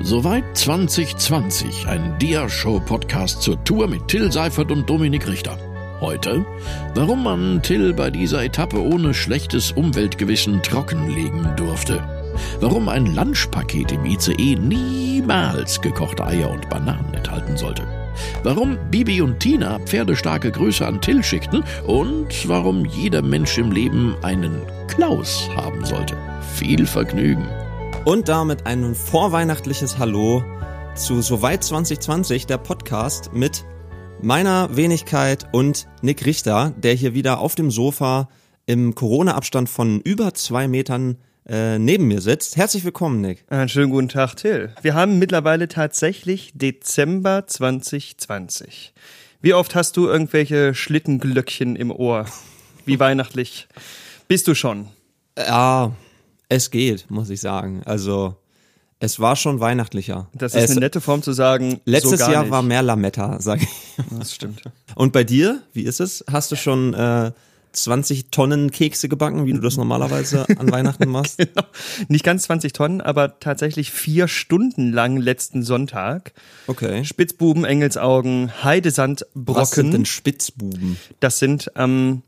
Soweit 2020, ein Dia-Show-Podcast zur Tour mit Till Seifert und Dominik Richter. Heute, warum man Till bei dieser Etappe ohne schlechtes Umweltgewissen trockenlegen durfte. Warum ein Lunchpaket im ICE niemals gekochte Eier und Bananen enthalten sollte. Warum Bibi und Tina pferdestarke Grüße an Till schickten und warum jeder Mensch im Leben einen Klaus haben sollte. Viel Vergnügen. Und damit ein vorweihnachtliches Hallo zu Soweit 2020, der Podcast mit meiner Wenigkeit und Nick Richter, der hier wieder auf dem Sofa im Corona-Abstand von über zwei Metern äh, neben mir sitzt. Herzlich willkommen, Nick. Einen schönen guten Tag, Till. Wir haben mittlerweile tatsächlich Dezember 2020. Wie oft hast du irgendwelche Schlittenglöckchen im Ohr? Wie weihnachtlich bist du schon? Ja, es geht, muss ich sagen. Also, es war schon weihnachtlicher. Das ist es, eine nette Form zu sagen. Letztes so Jahr nicht. war mehr Lametta, sag ich. Das stimmt. Und bei dir, wie ist es? Hast du schon äh, 20 Tonnen Kekse gebacken, wie du das normalerweise an Weihnachten machst? Genau. Nicht ganz 20 Tonnen, aber tatsächlich vier Stunden lang letzten Sonntag. Okay. Spitzbuben, Engelsaugen, Heidesandbrocken. Was sind denn Spitzbuben? Das sind ähm,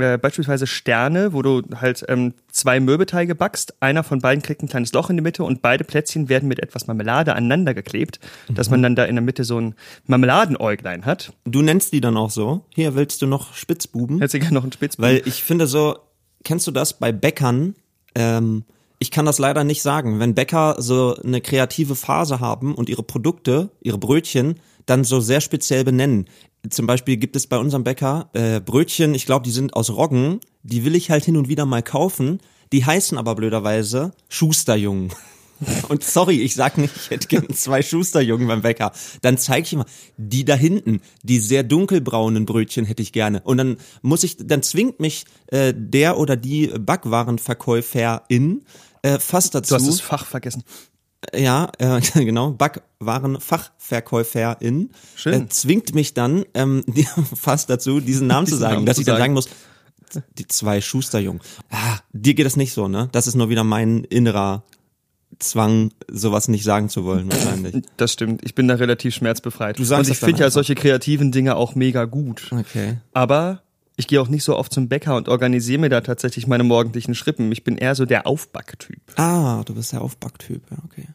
äh, beispielsweise Sterne, wo du halt ähm, zwei Mürbeteige backst. Einer von beiden kriegt ein kleines Loch in die Mitte und beide Plätzchen werden mit etwas Marmelade aneinander geklebt, dass man dann da in der Mitte so ein Marmeladenäuglein hat. Du nennst die dann auch so? Hier willst du noch Spitzbuben? Hättest du gerne noch einen Spitzbuben? Weil ich finde so, kennst du das bei Bäckern? Ähm, ich kann das leider nicht sagen. Wenn Bäcker so eine kreative Phase haben und ihre Produkte, ihre Brötchen dann so sehr speziell benennen. Zum Beispiel gibt es bei unserem Bäcker äh, Brötchen, ich glaube, die sind aus Roggen, die will ich halt hin und wieder mal kaufen. Die heißen aber blöderweise Schusterjungen. Und sorry, ich sag nicht, ich hätte gerne zwei Schusterjungen beim Bäcker. Dann zeige ich immer, die da hinten, die sehr dunkelbraunen Brötchen hätte ich gerne. Und dann muss ich, dann zwingt mich äh, der oder die Backwarenverkäuferin äh, fast dazu. du hast das Fach vergessen. Ja, äh, genau, Backwarenfachverkäuferin. Äh, zwingt mich dann ähm, die, fast dazu, diesen Namen zu Diesen sagen, Namen dass zu ich dann sagen. muss, die zwei Schusterjungen. Ah, dir geht das nicht so, ne? Das ist nur wieder mein innerer Zwang, sowas nicht sagen zu wollen, wahrscheinlich. Das stimmt. Ich bin da relativ schmerzbefreit. Du sagst und ich finde ja solche kreativen Dinge auch mega gut. Okay. Aber ich gehe auch nicht so oft zum Bäcker und organisiere mir da tatsächlich meine morgendlichen Schrippen. Ich bin eher so der Aufbacktyp. Ah, du bist der Aufbacktyp, ja, okay.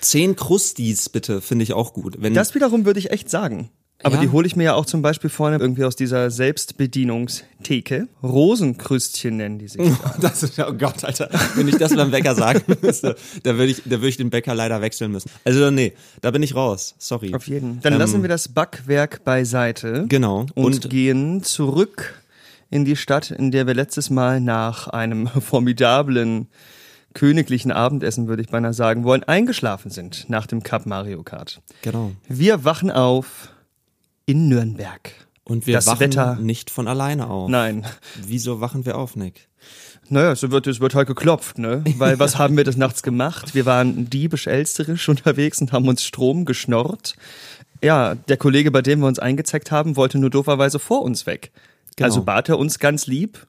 Zehn Krustis, bitte, finde ich auch gut. Wenn, Das wiederum würde ich echt sagen. Aber Ja. die hole ich mir ja auch zum Beispiel vorne irgendwie aus dieser Selbstbedienungstheke. Rosenkrüstchen nennen die sich. Das ist, oh Gott, Alter. Wenn ich das beim Bäcker sagen müsste, da würde ich, da würde ich den Bäcker leider wechseln müssen. Also, nee, da bin ich raus. Sorry. Auf jeden. Dann Ähm, lassen wir das Backwerk beiseite. Genau. Und, Und- gehen zurück in die Stadt, in der wir letztes Mal nach einem formidablen königlichen Abendessen, würde ich beinahe sagen wollen, eingeschlafen sind nach dem Cup Mario Kart. Genau. Wir wachen auf in Nürnberg. Und wir Das wachen Wetter- nicht von alleine auf. Nein. Wieso wachen wir auf, Nick? Naja, so wird, es wird halt geklopft, ne? Weil was haben wir des Nachts gemacht? Wir waren diebisch-elsterisch unterwegs und haben uns Strom geschnorrt. Ja, der Kollege, bei dem wir uns eingezeigt haben, wollte nur dooferweise vor uns weg. Genau. Also bat er uns ganz lieb.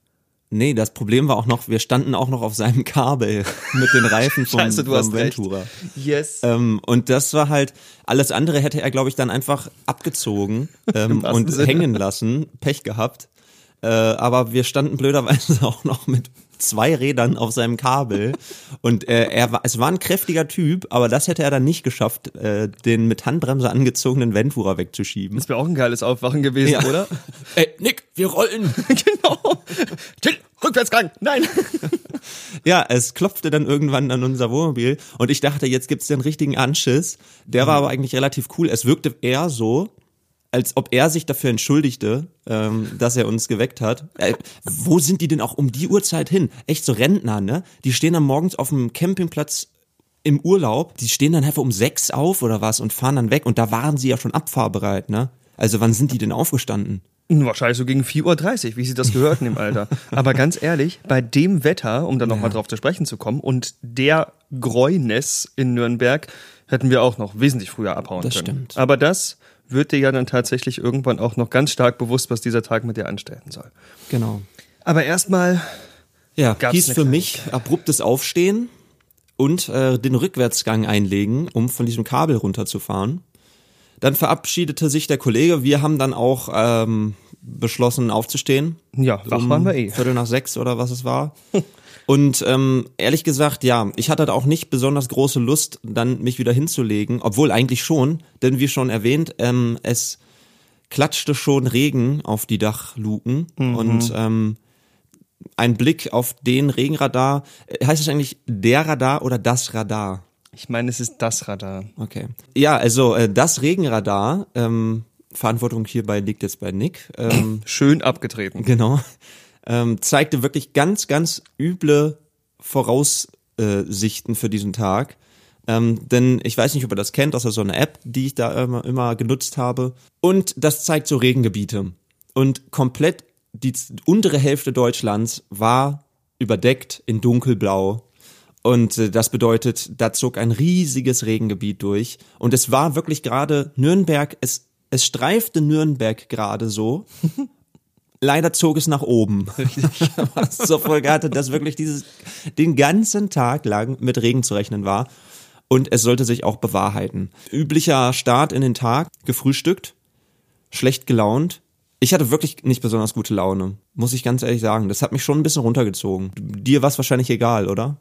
Nee, das Problem war auch noch, wir standen auch noch auf seinem Kabel mit den Reifen vom, Scheiße, du vom hast recht. Ventura. Yes. Ähm, und das war halt, alles andere hätte er, glaube ich, dann einfach abgezogen ähm, und Sinne. hängen lassen. Pech gehabt. Äh, aber wir standen blöderweise auch noch mit zwei Rädern auf seinem Kabel. Und äh, er war, es war ein kräftiger Typ, aber das hätte er dann nicht geschafft, äh, den mit Handbremse angezogenen Ventura wegzuschieben. Das wäre auch ein geiles Aufwachen gewesen, Ja. oder? Ey, Nick, wir rollen! genau. Till, Rückwärtsgang. Nein. Ja, es klopfte dann irgendwann an unser Wohnmobil und ich dachte, jetzt gibt's den richtigen Anschiss. Der war aber eigentlich relativ cool. Es wirkte eher so, als ob er sich dafür entschuldigte, ähm, dass er uns geweckt hat. Äh, wo sind die denn auch um die Uhrzeit hin? Echt so Rentner, ne? Die stehen dann morgens auf dem Campingplatz im Urlaub. Die stehen dann einfach um sechs auf oder was und fahren dann weg. Und da waren sie ja schon abfahrbereit, ne? Also wann sind die denn aufgestanden? Wahrscheinlich so gegen 4.30 Uhr, wie sie das gehört in dem Alter. Aber ganz ehrlich, bei dem Wetter, um da nochmal drauf zu sprechen zu kommen, und der Gräuness in Nürnberg, hätten wir auch noch wesentlich früher abhauen Das können. stimmt. Aber das wird dir ja dann tatsächlich irgendwann auch noch ganz stark bewusst, was dieser Tag mit dir anstellen soll. Genau. Aber erstmal, Ja, hieß für mich abruptes Aufstehen und äh, den Rückwärtsgang einlegen, um von diesem Kabel runterzufahren. Dann verabschiedete sich der Kollege. Wir haben dann auch ähm, beschlossen aufzustehen. Ja, wach waren wir eh. Viertel nach sechs oder was es war. Und ähm, ehrlich gesagt, ja, ich hatte da auch nicht besonders große Lust, dann mich wieder hinzulegen, obwohl eigentlich schon, denn wie schon erwähnt, ähm, es klatschte schon Regen auf die Dachluken und ähm, ein Blick auf den Regenradar, äh, heißt es eigentlich der Radar oder das Radar? Ich meine, es ist das Radar. Okay. Ja, also äh, das Regenradar, ähm, Verantwortung hierbei liegt jetzt bei Nick. Ähm, Schön abgetreten. genau. Ähm, zeigte wirklich ganz, ganz üble Voraussichten für diesen Tag. Ähm, denn ich weiß nicht, ob ihr das kennt, ist so eine App, die ich da immer, immer genutzt habe. Und das zeigt so Regengebiete. Und komplett die untere Hälfte Deutschlands war überdeckt in dunkelblau. Und äh, das bedeutet, da zog ein riesiges Regengebiet durch. Und es war wirklich gerade Nürnberg, es, es streifte Nürnberg gerade so. Leider zog es nach oben. Was zur Folge hatte, dass wirklich dieses, den ganzen Tag lang mit Regen zu rechnen war. Und es sollte sich auch bewahrheiten. Üblicher Start in den Tag, gefrühstückt, schlecht gelaunt. Ich hatte wirklich nicht besonders gute Laune, muss ich ganz ehrlich sagen. Das hat mich schon ein bisschen runtergezogen. Dir war es wahrscheinlich egal, oder?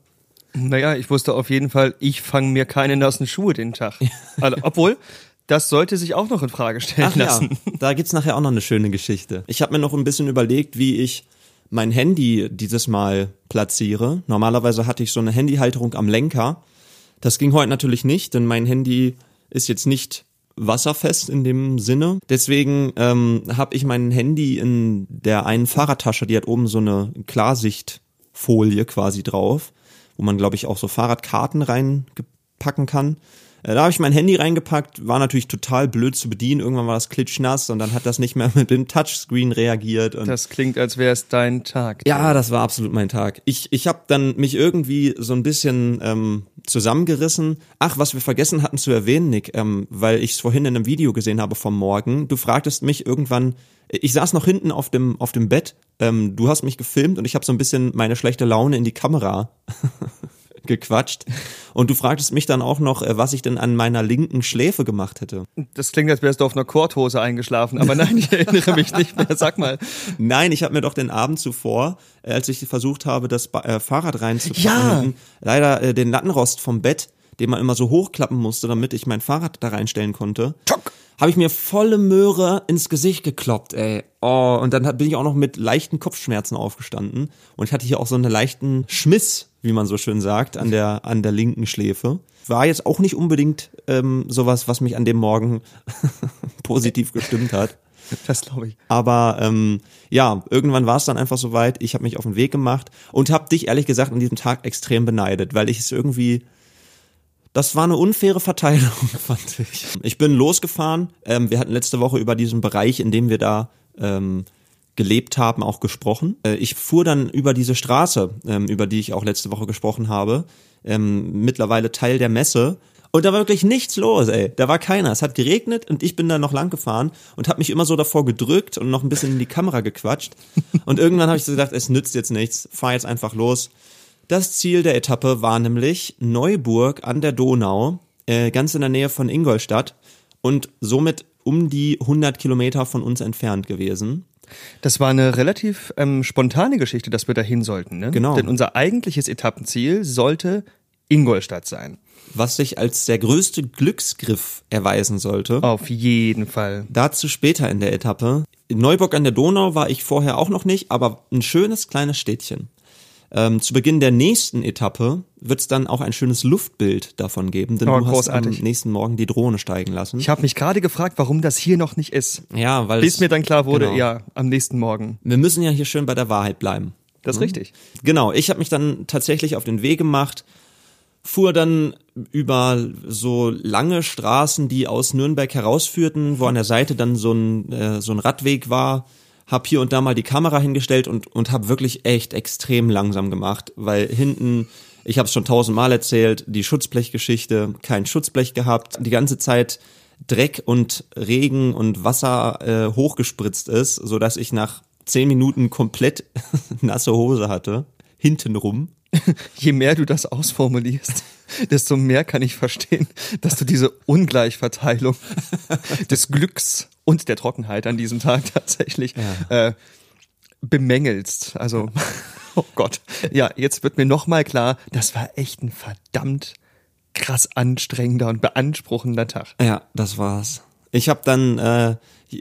Naja, ich wusste auf jeden Fall, ich fange mir keine nassen Schuhe den Tag. Also, obwohl, das sollte sich auch noch in Frage stellen Ach ja, lassen. da gibt's nachher auch noch eine schöne Geschichte. Ich habe mir noch ein bisschen überlegt, wie ich mein Handy dieses Mal platziere. Normalerweise hatte ich so eine Handyhalterung am Lenker. Das ging heute natürlich nicht, denn mein Handy ist jetzt nicht wasserfest in dem Sinne. Deswegen ähm, habe ich mein Handy in der einen Fahrradtasche, die hat oben so eine Klarsichtfolie quasi drauf, wo man glaube ich auch so Fahrradkarten reinpacken kann. Äh, Da habe ich mein Handy reingepackt, war natürlich total blöd zu bedienen. Irgendwann war das klitschnass und dann hat das nicht mehr mit dem Touchscreen reagiert. Und Das klingt, als wäre es dein Tag. ja, das war absolut mein Tag. Ich, ich habe dann mich irgendwie so ein bisschen ähm, zusammengerissen. Ach, was wir vergessen hatten zu erwähnen, Nick, ähm, weil ich es vorhin in einem Video gesehen habe vom Morgen. Du fragtest mich irgendwann, ich saß noch hinten auf dem, auf dem Bett, ähm, du hast mich gefilmt und ich habe so ein bisschen meine schlechte Laune in die Kamera gequatscht. Und du fragtest mich dann auch noch, äh, was ich denn an meiner linken Schläfe gemacht hätte. Das klingt, als wärst du auf einer Korthose eingeschlafen, aber nein, ich erinnere mich nicht mehr. Sag mal. Nein, ich habe mir doch den Abend zuvor, äh, als ich versucht habe, das äh, Fahrrad reinzupacken, Ja. leider den Lattenrost vom Bett, den man immer so hochklappen musste, damit ich mein Fahrrad da reinstellen konnte, habe ich mir volle Möhre ins Gesicht gekloppt, ey. Oh, und dann bin ich auch noch mit leichten Kopfschmerzen aufgestanden und ich hatte hier auch so einen leichten Schmiss, wie man so schön sagt, an der an der linken Schläfe. War jetzt auch nicht unbedingt ähm, sowas, was mich an dem Morgen positiv gestimmt hat. Das glaube ich. Aber ähm, ja, irgendwann war es dann einfach soweit. Ich habe mich auf den Weg gemacht und habe dich ehrlich gesagt an diesem Tag extrem beneidet, weil ich es irgendwie das war eine unfaire Verteilung, fand ich. Ich bin losgefahren. Ähm, wir hatten letzte Woche über diesen Bereich, in dem wir da ähm, gelebt haben, auch gesprochen. Äh, ich fuhr dann über diese Straße, ähm, über die ich auch letzte Woche gesprochen habe, ähm, mittlerweile Teil der Messe. Und da war wirklich nichts los, ey. Da war keiner. Es hat geregnet und ich bin da noch lang gefahren und habe mich immer so davor gedrückt und noch ein bisschen in die Kamera gequatscht. Und irgendwann habe ich so gedacht, es nützt jetzt nichts. Fahr jetzt einfach los. Das Ziel der Etappe war nämlich Neuburg an der Donau, äh, ganz in der Nähe von Ingolstadt und somit um die 100 Kilometer von uns entfernt gewesen. Das war eine relativ ähm, spontane Geschichte, dass wir dahin sollten. Ne? Genau. Denn unser eigentliches Etappenziel sollte Ingolstadt sein. Was sich als der größte Glücksgriff erweisen sollte. Auf jeden Fall. Dazu später in der Etappe. In Neuburg an der Donau war ich vorher auch noch nicht, aber ein schönes kleines Städtchen. Ähm, zu Beginn der nächsten Etappe wird es dann auch ein schönes Luftbild davon geben, denn Oh, du hast großartig. am nächsten Morgen die Drohne steigen lassen. Ich habe mich gerade gefragt, warum das hier noch nicht ist. ja, weil Bis es- mir dann klar wurde, genau. ja, am nächsten Morgen. Wir müssen ja hier schön bei der Wahrheit bleiben. Das ist richtig. Genau, ich habe mich dann tatsächlich auf den Weg gemacht, fuhr dann über so lange Straßen, die aus Nürnberg herausführten, wo an der Seite dann so ein, äh, so ein Radweg war, hab hier und da mal die Kamera hingestellt und, und hab wirklich echt extrem langsam gemacht, weil hinten, ich habe es schon tausendmal erzählt, die Schutzblechgeschichte, kein Schutzblech gehabt, die ganze Zeit Dreck und Regen und Wasser äh, hochgespritzt ist, so dass ich nach zehn Minuten komplett nasse Hose hatte, hintenrum. Je mehr du das ausformulierst, desto mehr kann ich verstehen, dass du diese Ungleichverteilung des Glücks und der Trockenheit an diesem Tag tatsächlich äh, bemängelst. Also, oh Gott. Ja, jetzt wird mir nochmal klar, das war echt ein verdammt krass anstrengender und beanspruchender Tag. Ja, das war's. Ich habe dann äh,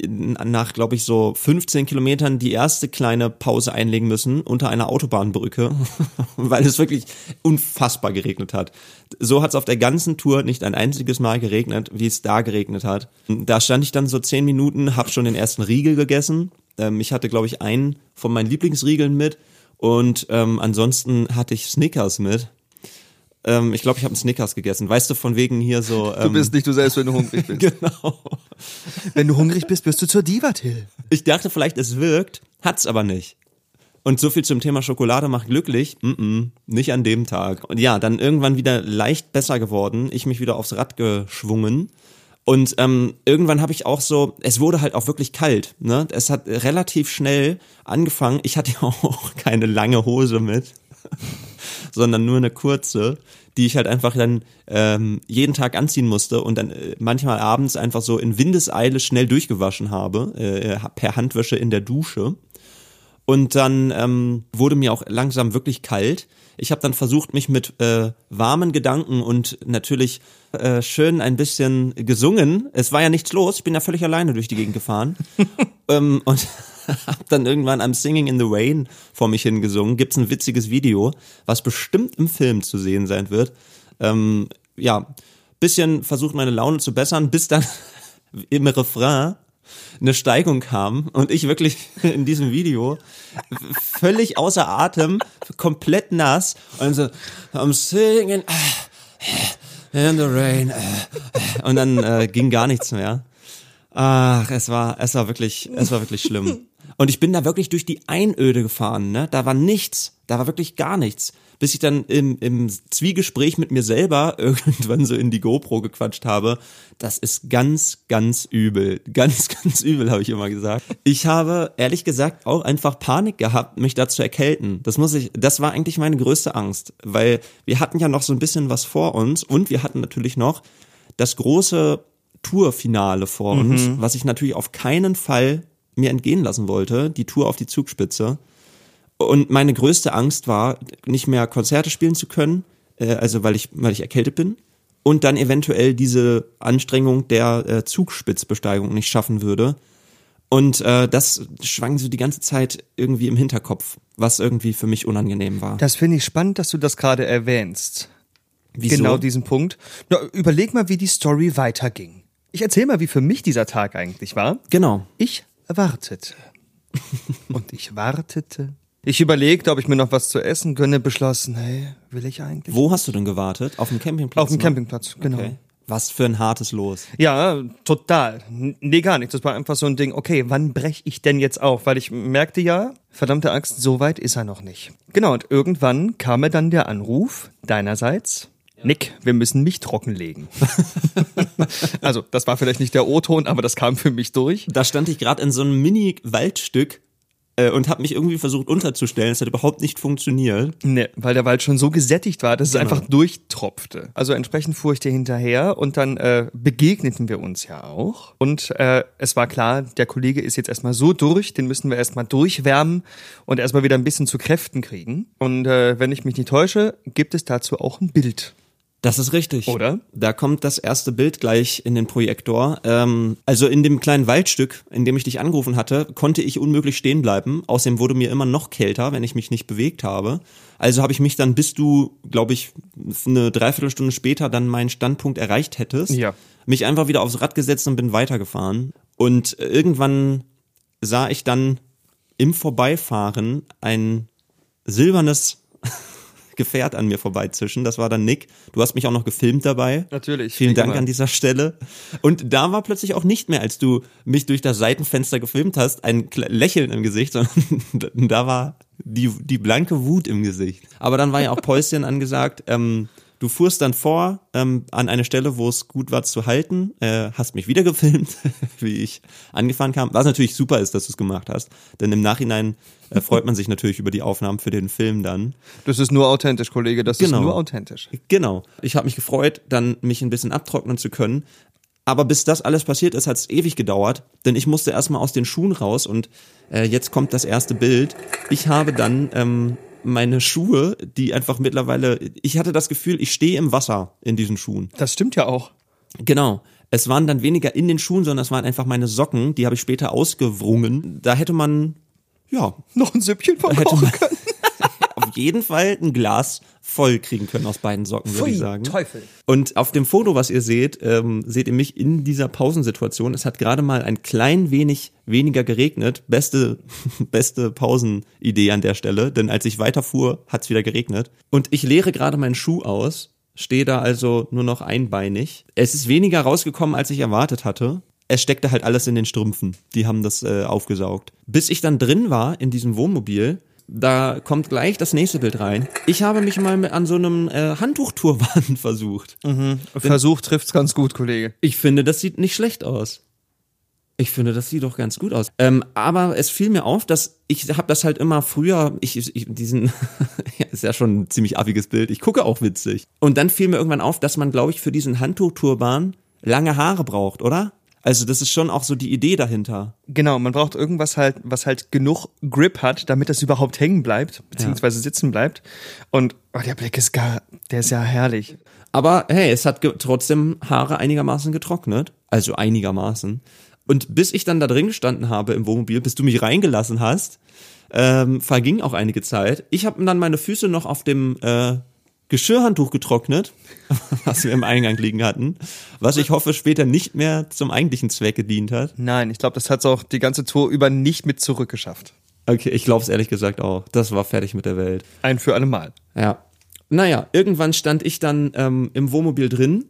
nach, glaube ich, so 15 Kilometern die erste kleine Pause einlegen müssen unter einer Autobahnbrücke, weil es wirklich unfassbar geregnet hat. So hat es auf der ganzen Tour nicht ein einziges Mal geregnet, wie es da geregnet hat. Da stand ich dann so 10 Minuten, habe schon den ersten Riegel gegessen. Ähm, ich hatte, glaube ich, einen von meinen Lieblingsriegeln mit und ähm, ansonsten hatte ich Snickers mit. Ähm, ich glaube, ich habe einen Snickers gegessen. Weißt du, von wegen hier so. Ähm, Du bist nicht du selbst, wenn du hungrig bist. genau. Wenn du hungrig bist, wirst du zur Diva, Till. Ich dachte vielleicht, es wirkt, hat's aber nicht. Und so viel zum Thema Schokolade macht glücklich. Mm -mm, nicht an dem Tag. Und ja, dann irgendwann wieder leicht besser geworden. Ich mich wieder aufs Rad geschwungen. Und ähm, irgendwann habe ich auch so, es wurde halt auch wirklich kalt. Ne? Es hat relativ schnell angefangen. Ich hatte ja auch keine lange Hose mit, sondern nur eine kurze, die ich halt einfach dann ähm, jeden Tag anziehen musste und dann äh, manchmal abends einfach so in Windeseile schnell durchgewaschen habe, äh, per Handwäsche in der Dusche. Und dann ähm, wurde mir auch langsam wirklich kalt. Ich habe dann versucht, mich mit äh, warmen Gedanken und natürlich äh, schön ein bisschen gesungen. Es war ja nichts los. Ich bin ja völlig alleine durch die Gegend gefahren. ähm, und habe dann irgendwann I'm Singing in the Rain vor mich hingesungen. Gibt's ein witziges Video, was bestimmt im Film zu sehen sein wird. Ähm, ja, bisschen versucht meine Laune zu bessern, bis dann im Refrain eine Steigung kam und ich wirklich in diesem Video völlig außer Atem, komplett nass und so I'm singing in the rain und dann äh, ging gar nichts mehr. Ach, es war es war wirklich es war wirklich schlimm. Und ich bin da wirklich durch die Einöde gefahren, ne? Da war nichts, da war wirklich gar nichts. Bis ich dann im, im Zwiegespräch mit mir selber irgendwann so in die GoPro gequatscht habe. Das ist ganz, ganz übel. Ganz, ganz übel, habe ich immer gesagt. Ich habe, ehrlich gesagt, auch einfach Panik gehabt, mich da zu erkälten. Das muss ich, das war eigentlich meine größte Angst. Weil wir hatten ja noch so ein bisschen was vor uns und wir hatten natürlich noch das große Tourfinale vor uns, was ich natürlich auf keinen Fall mir entgehen lassen wollte, die Tour auf die Zugspitze. Und meine größte Angst war, nicht mehr Konzerte spielen zu können, äh, also weil ich, weil ich erkältet bin. Und dann eventuell diese Anstrengung der äh, Zugspitzbesteigung nicht schaffen würde. Und äh, das schwang so die ganze Zeit irgendwie im Hinterkopf, was irgendwie für mich unangenehm war. Das finde ich spannend, dass du das gerade erwähnst. Wieso? Genau diesen Punkt. Na, überleg mal, wie die Story weiterging. Ich erzähl mal, wie für mich dieser Tag eigentlich war. Genau. Ich wartete. Und ich wartete. Ich überlegte, ob ich mir noch was zu essen gönne, beschlossen, hey, will ich eigentlich? Wo hast du denn gewartet? Auf dem Campingplatz? Auf dem noch? Campingplatz, genau. Okay. Was für ein hartes Los. Ja, total. Nee, gar nicht. Das war einfach so ein Ding, okay, wann brech ich denn jetzt auf? Weil ich merkte ja, verdammte Axt, so weit ist er noch nicht. Genau, und irgendwann kam mir dann der Anruf deinerseits. Nick, wir müssen mich trockenlegen. also, das war vielleicht nicht der O-Ton, aber das kam für mich durch. Da stand ich gerade in so einem Mini-Waldstück äh, und habe mich irgendwie versucht unterzustellen. Es hat überhaupt nicht funktioniert. Ne, weil der Wald schon so gesättigt war, dass es einfach durchtropfte. Also entsprechend fuhr ich dir hinterher und dann äh, begegneten wir uns ja auch. Und äh, es war klar, der Kollege ist jetzt erstmal so durch, den müssen wir erstmal durchwärmen und erstmal wieder ein bisschen zu Kräften kriegen. Und äh, wenn ich mich nicht täusche, gibt es dazu auch ein Bild. Das ist richtig. Oder? Da kommt das erste Bild gleich in den Projektor. Ähm, also in dem kleinen Waldstück, in dem ich dich angerufen hatte, konnte ich unmöglich stehen bleiben. Außerdem wurde mir immer noch kälter, wenn ich mich nicht bewegt habe. Also habe ich mich dann, bis du, glaube ich, eine Dreiviertelstunde später dann meinen Standpunkt erreicht hättest, Ja. mich einfach wieder aufs Rad gesetzt und bin weitergefahren. Und irgendwann sah ich dann im Vorbeifahren ein silbernes Gefährt an mir vorbeizischen. Das war dann Nick. Du hast mich auch noch gefilmt dabei. Natürlich, Vielen Dank immer. an dieser Stelle. Und da war plötzlich auch nicht mehr, als du mich durch das Seitenfenster gefilmt hast, ein Lächeln im Gesicht, sondern da war die, die blanke Wut im Gesicht. Aber dann war ja auch Päuschen angesagt. Ähm, Du fuhrst dann vor ähm, an eine Stelle, wo es gut war zu halten, äh, hast mich wieder gefilmt, wie ich angefahren kam. Was natürlich super ist, dass du es gemacht hast, denn im Nachhinein äh, freut man sich natürlich über die Aufnahmen für den Film dann. Das ist nur authentisch, Kollege, das Genau. ist nur authentisch. Genau. Ich habe mich gefreut, dann mich ein bisschen abtrocknen zu können. Aber bis das alles passiert ist, hat es ewig gedauert, denn ich musste erstmal aus den Schuhen raus und äh, jetzt kommt das erste Bild. Ich habe dann ähm, meine Schuhe, die einfach mittlerweile, ich hatte das Gefühl, ich stehe im Wasser in diesen Schuhen. Das stimmt ja auch. Genau. Es waren dann weniger in den Schuhen, sondern es waren einfach meine Socken, die habe ich später ausgewrungen. Da hätte man, ja, Noch ein Süppchen von Hätte kochen man- können. Jeden Fall ein Glas voll kriegen können aus beiden Socken, würde ich sagen. Teufel. Und auf dem Foto, was ihr seht, ähm, seht ihr mich in dieser Pausensituation. Es hat gerade mal ein klein wenig weniger geregnet. Beste, beste Pausenidee an der Stelle, denn als ich weiterfuhr, hat es wieder geregnet. Und ich leere gerade meinen Schuh aus, stehe da also nur noch einbeinig. Es ist weniger rausgekommen, als ich erwartet hatte. Es steckte halt alles in den Strümpfen. Die haben das äh, aufgesaugt. Bis ich dann drin war in diesem Wohnmobil, da kommt gleich das nächste Bild rein. Ich habe mich mal an so einem äh, Handtuchturban versucht. Versuch trifft's ganz gut, Kollege. Ich finde, das sieht nicht schlecht aus. Ich finde, das sieht doch ganz gut aus. Ähm, aber es fiel mir auf, dass ich habe das halt immer früher, ich, ich diesen, ja, ist ja schon ein ziemlich affiges Bild. Ich gucke auch witzig. Und dann fiel mir irgendwann auf, dass man, glaube ich, für diesen Handtuchturban lange Haare braucht, oder? Also das ist schon auch so die Idee dahinter. Genau, man braucht irgendwas halt, was halt genug Grip hat, damit das überhaupt hängen bleibt, beziehungsweise sitzen bleibt. Und oh, der Blick ist gar, der ist ja herrlich. Aber hey, es hat trotzdem Haare einigermaßen getrocknet. Also einigermaßen. Und bis ich dann da drin gestanden habe im Wohnmobil, bis du mich reingelassen hast, ähm, verging auch einige Zeit. Ich habe dann meine Füße noch auf dem äh, Geschirrhandtuch getrocknet, was wir im Eingang liegen hatten, was ich hoffe später nicht mehr zum eigentlichen Zweck gedient hat. Nein, ich glaube, das hat's auch die ganze Tour über nicht mit zurückgeschafft. Okay, ich glaube es ehrlich gesagt auch. Das war fertig mit der Welt. Ein für alle Mal. Ja. Naja, irgendwann stand ich dann ähm, im Wohnmobil drin.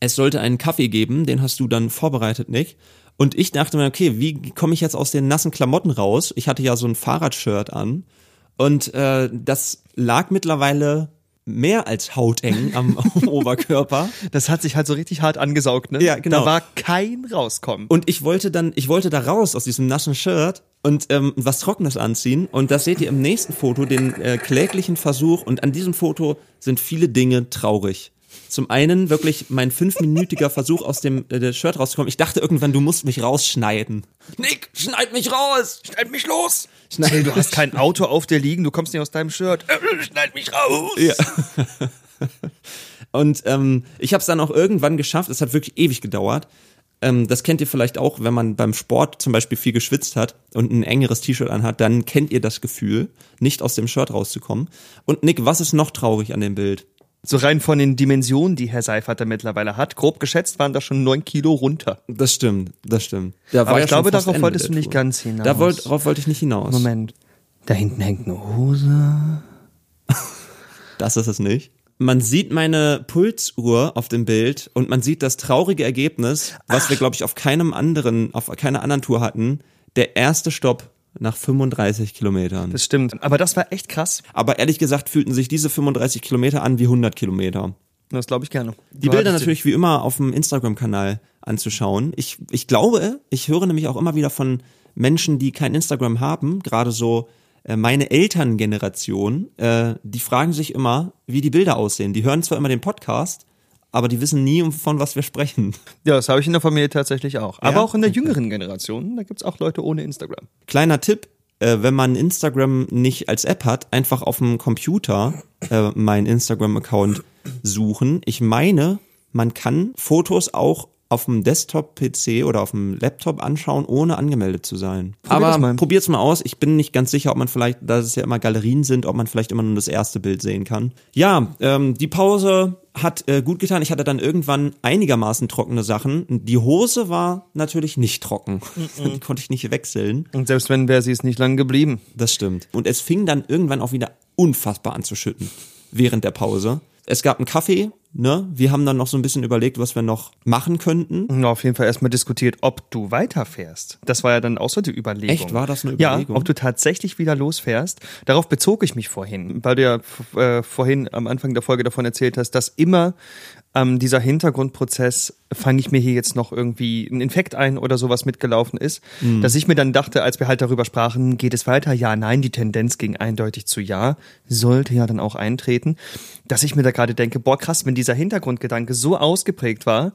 Es sollte einen Kaffee geben, den hast du dann vorbereitet, Nick. Und ich dachte mir, okay, wie komme ich jetzt aus den nassen Klamotten raus? Ich hatte ja so ein Fahrradshirt an. Und äh, das lag mittlerweile mehr als hauteng am Oberkörper. Das hat sich halt so richtig hart angesaugt, ne? Ja, genau. Da war kein Rauskommen. Und ich wollte dann, ich wollte da raus aus diesem nassen Shirt und ähm, was Trockenes anziehen. Und das seht ihr im nächsten Foto, den äh, kläglichen Versuch. Und an diesem Foto sind viele Dinge traurig. Zum einen wirklich mein fünfminütiger Versuch aus dem äh, Shirt rauszukommen. Ich dachte irgendwann, du musst mich rausschneiden. Nick, schneid mich raus! Schneid mich los! Schneid Hey, du hast kein Auto auf dir liegen, du kommst nicht aus deinem Shirt. Äh, Schneid mich raus! Ja. Und ähm, ich habe es dann auch irgendwann geschafft. Es hat wirklich ewig gedauert. Ähm, das kennt ihr vielleicht auch, wenn man beim Sport zum Beispiel viel geschwitzt hat und ein engeres T-Shirt anhat, dann kennt ihr das Gefühl, nicht aus dem Shirt rauszukommen. Und Nick, was ist noch traurig an dem Bild? So rein von den Dimensionen, die Herr Seifert da mittlerweile hat, grob geschätzt waren da schon neun Kilo runter. Das stimmt, das stimmt. Da war Aber ja ich schon glaube, darauf Ende wolltest du nicht ganz hinaus. Da wollt, darauf wollte ich nicht hinaus. Moment. Da hinten hängt eine Hose. Das ist es nicht. Man sieht meine Pulsuhr auf dem Bild und man sieht das traurige Ergebnis, was wir, glaube ich, auf keinem anderen, auf keiner anderen Tour hatten. Der erste Stopp nach 35 Kilometern. Das stimmt. Aber das war echt krass. Aber ehrlich gesagt fühlten sich diese 35 Kilometer an wie 100 Kilometer. Das glaube ich gerne. Die Bilder natürlich wie immer auf dem Instagram-Kanal anzuschauen. Ich, ich glaube, ich höre nämlich auch immer wieder von Menschen, die kein Instagram haben, gerade so äh, meine Elterngeneration, äh, die fragen sich immer, wie die Bilder aussehen. Die hören zwar immer den Podcast, aber die wissen nie, von was wir sprechen. Ja, das habe ich in der Familie tatsächlich auch. Aber Ja? auch in der jüngeren Generation, da gibt's auch Leute ohne Instagram. Kleiner Tipp, äh, wenn man Instagram nicht als App hat, einfach auf dem Computer äh, meinen Instagram-Account suchen. Ich meine, man kann Fotos auch auf dem Desktop-PC oder auf dem Laptop anschauen, ohne angemeldet zu sein. Probier das Aber mal. probiert's mal aus. Ich bin nicht ganz sicher, ob man vielleicht, da es ja immer Galerien sind, ob man vielleicht immer nur das erste Bild sehen kann. Ja, ähm, die Pause hat äh, gut getan. Ich hatte dann irgendwann einigermaßen trockene Sachen. Die Hose war natürlich nicht trocken. Die konnte ich nicht wechseln. Und selbst wenn, wäre sie es nicht lang geblieben. Das stimmt. Und es fing dann irgendwann auch wieder unfassbar an zu schütten während der Pause. Es gab einen Kaffee ne? Wir haben dann noch so ein bisschen überlegt, was wir noch machen könnten. Na, auf jeden Fall erstmal diskutiert, ob du weiterfährst. Das war ja dann auch so die Überlegung. Echt? War das eine Überlegung? Ja, ob du tatsächlich wieder losfährst. Darauf bezog ich mich vorhin, weil du ja äh, vorhin am Anfang der Folge davon erzählt hast, dass immer ähm, dieser Hintergrundprozess, fange ich mir hier jetzt noch irgendwie ein Infekt ein oder sowas mitgelaufen ist, Mhm. dass ich mir dann dachte, als wir halt darüber sprachen, geht es weiter? Ja, nein, die Tendenz ging eindeutig zu ja, sollte ja dann auch eintreten, dass ich mir da gerade denke, boah krass, wenn dieser Hintergrundgedanke so ausgeprägt war,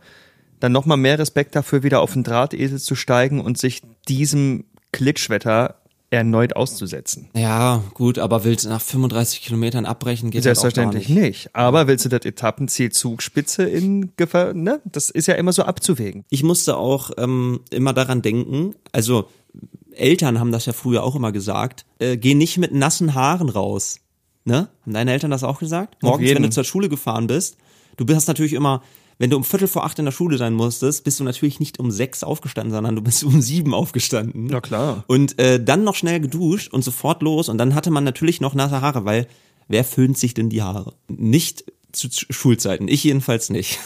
dann nochmal mehr Respekt dafür, wieder auf den Drahtesel zu steigen und sich diesem Klitschwetter erneut auszusetzen. Ja, gut, aber willst du nach 35 Kilometern abbrechen, geht halt auch gar Selbstverständlich nicht. nicht. Aber willst du das Etappenziel Zugspitze in Gefahr, ne? Das ist ja immer so abzuwägen. Ich musste auch ähm, immer daran denken, also Eltern haben das ja früher auch immer gesagt, äh, geh nicht mit nassen Haaren raus. Ne? Haben deine Eltern das auch gesagt? Morgens, wenn du zur Schule gefahren bist, du hast natürlich immer, wenn du um Viertel vor acht in der Schule sein musstest, bist du natürlich nicht um sechs aufgestanden, sondern du bist um sieben aufgestanden. Ja, klar. Und äh, dann noch schnell geduscht und sofort los und dann hatte man natürlich noch nasse Haare, weil wer föhnt sich denn die Haare? Nicht zu zu Schulzeiten, ich jedenfalls nicht.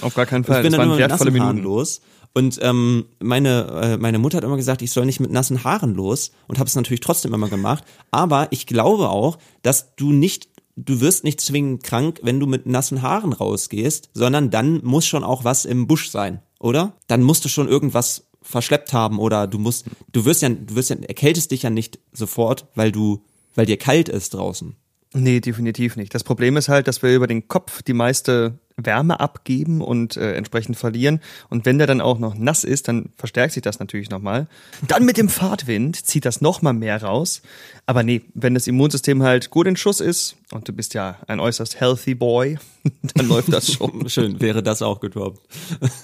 Auf gar keinen Fall. Ich bin das dann immer mit nassen Haaren Minuten. los. Und ähm, meine, äh, meine Mutter hat immer gesagt, ich soll nicht mit nassen Haaren los und habe es natürlich trotzdem immer gemacht. Aber ich glaube auch, dass du nicht, du wirst nicht zwingend krank, wenn du mit nassen Haaren rausgehst, sondern dann muss schon auch was im Busch sein, oder? Dann musst du schon irgendwas verschleppt haben oder du musst, du wirst ja, du wirst ja, erkältest dich ja nicht sofort, weil du, weil dir kalt ist draußen. Nee, definitiv nicht. Das Problem ist halt, dass wir über den Kopf die meiste Wärme abgeben und äh, entsprechend verlieren. Und wenn der dann auch noch nass ist, dann verstärkt sich das natürlich nochmal. Dann mit dem Fahrtwind zieht das nochmal mehr raus. Aber nee, wenn das Immunsystem halt gut in Schuss ist und du bist ja ein äußerst healthy boy, dann läuft das schon. Schön, wäre das auch getoppt.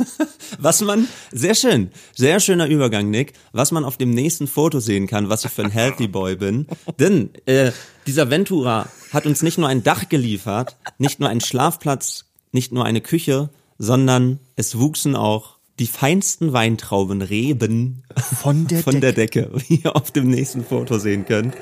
Was man, sehr schön, sehr schöner Übergang, Nick, was man auf dem nächsten Foto sehen kann, was ich für ein Healthy Boy bin. Denn äh, dieser Ventura hat uns nicht nur ein Dach geliefert, nicht nur einen Schlafplatz, nicht nur eine Küche, sondern es wuchsen auch die feinsten Weintraubenreben Von der von der Decke, wie ihr auf dem nächsten Foto sehen könnt.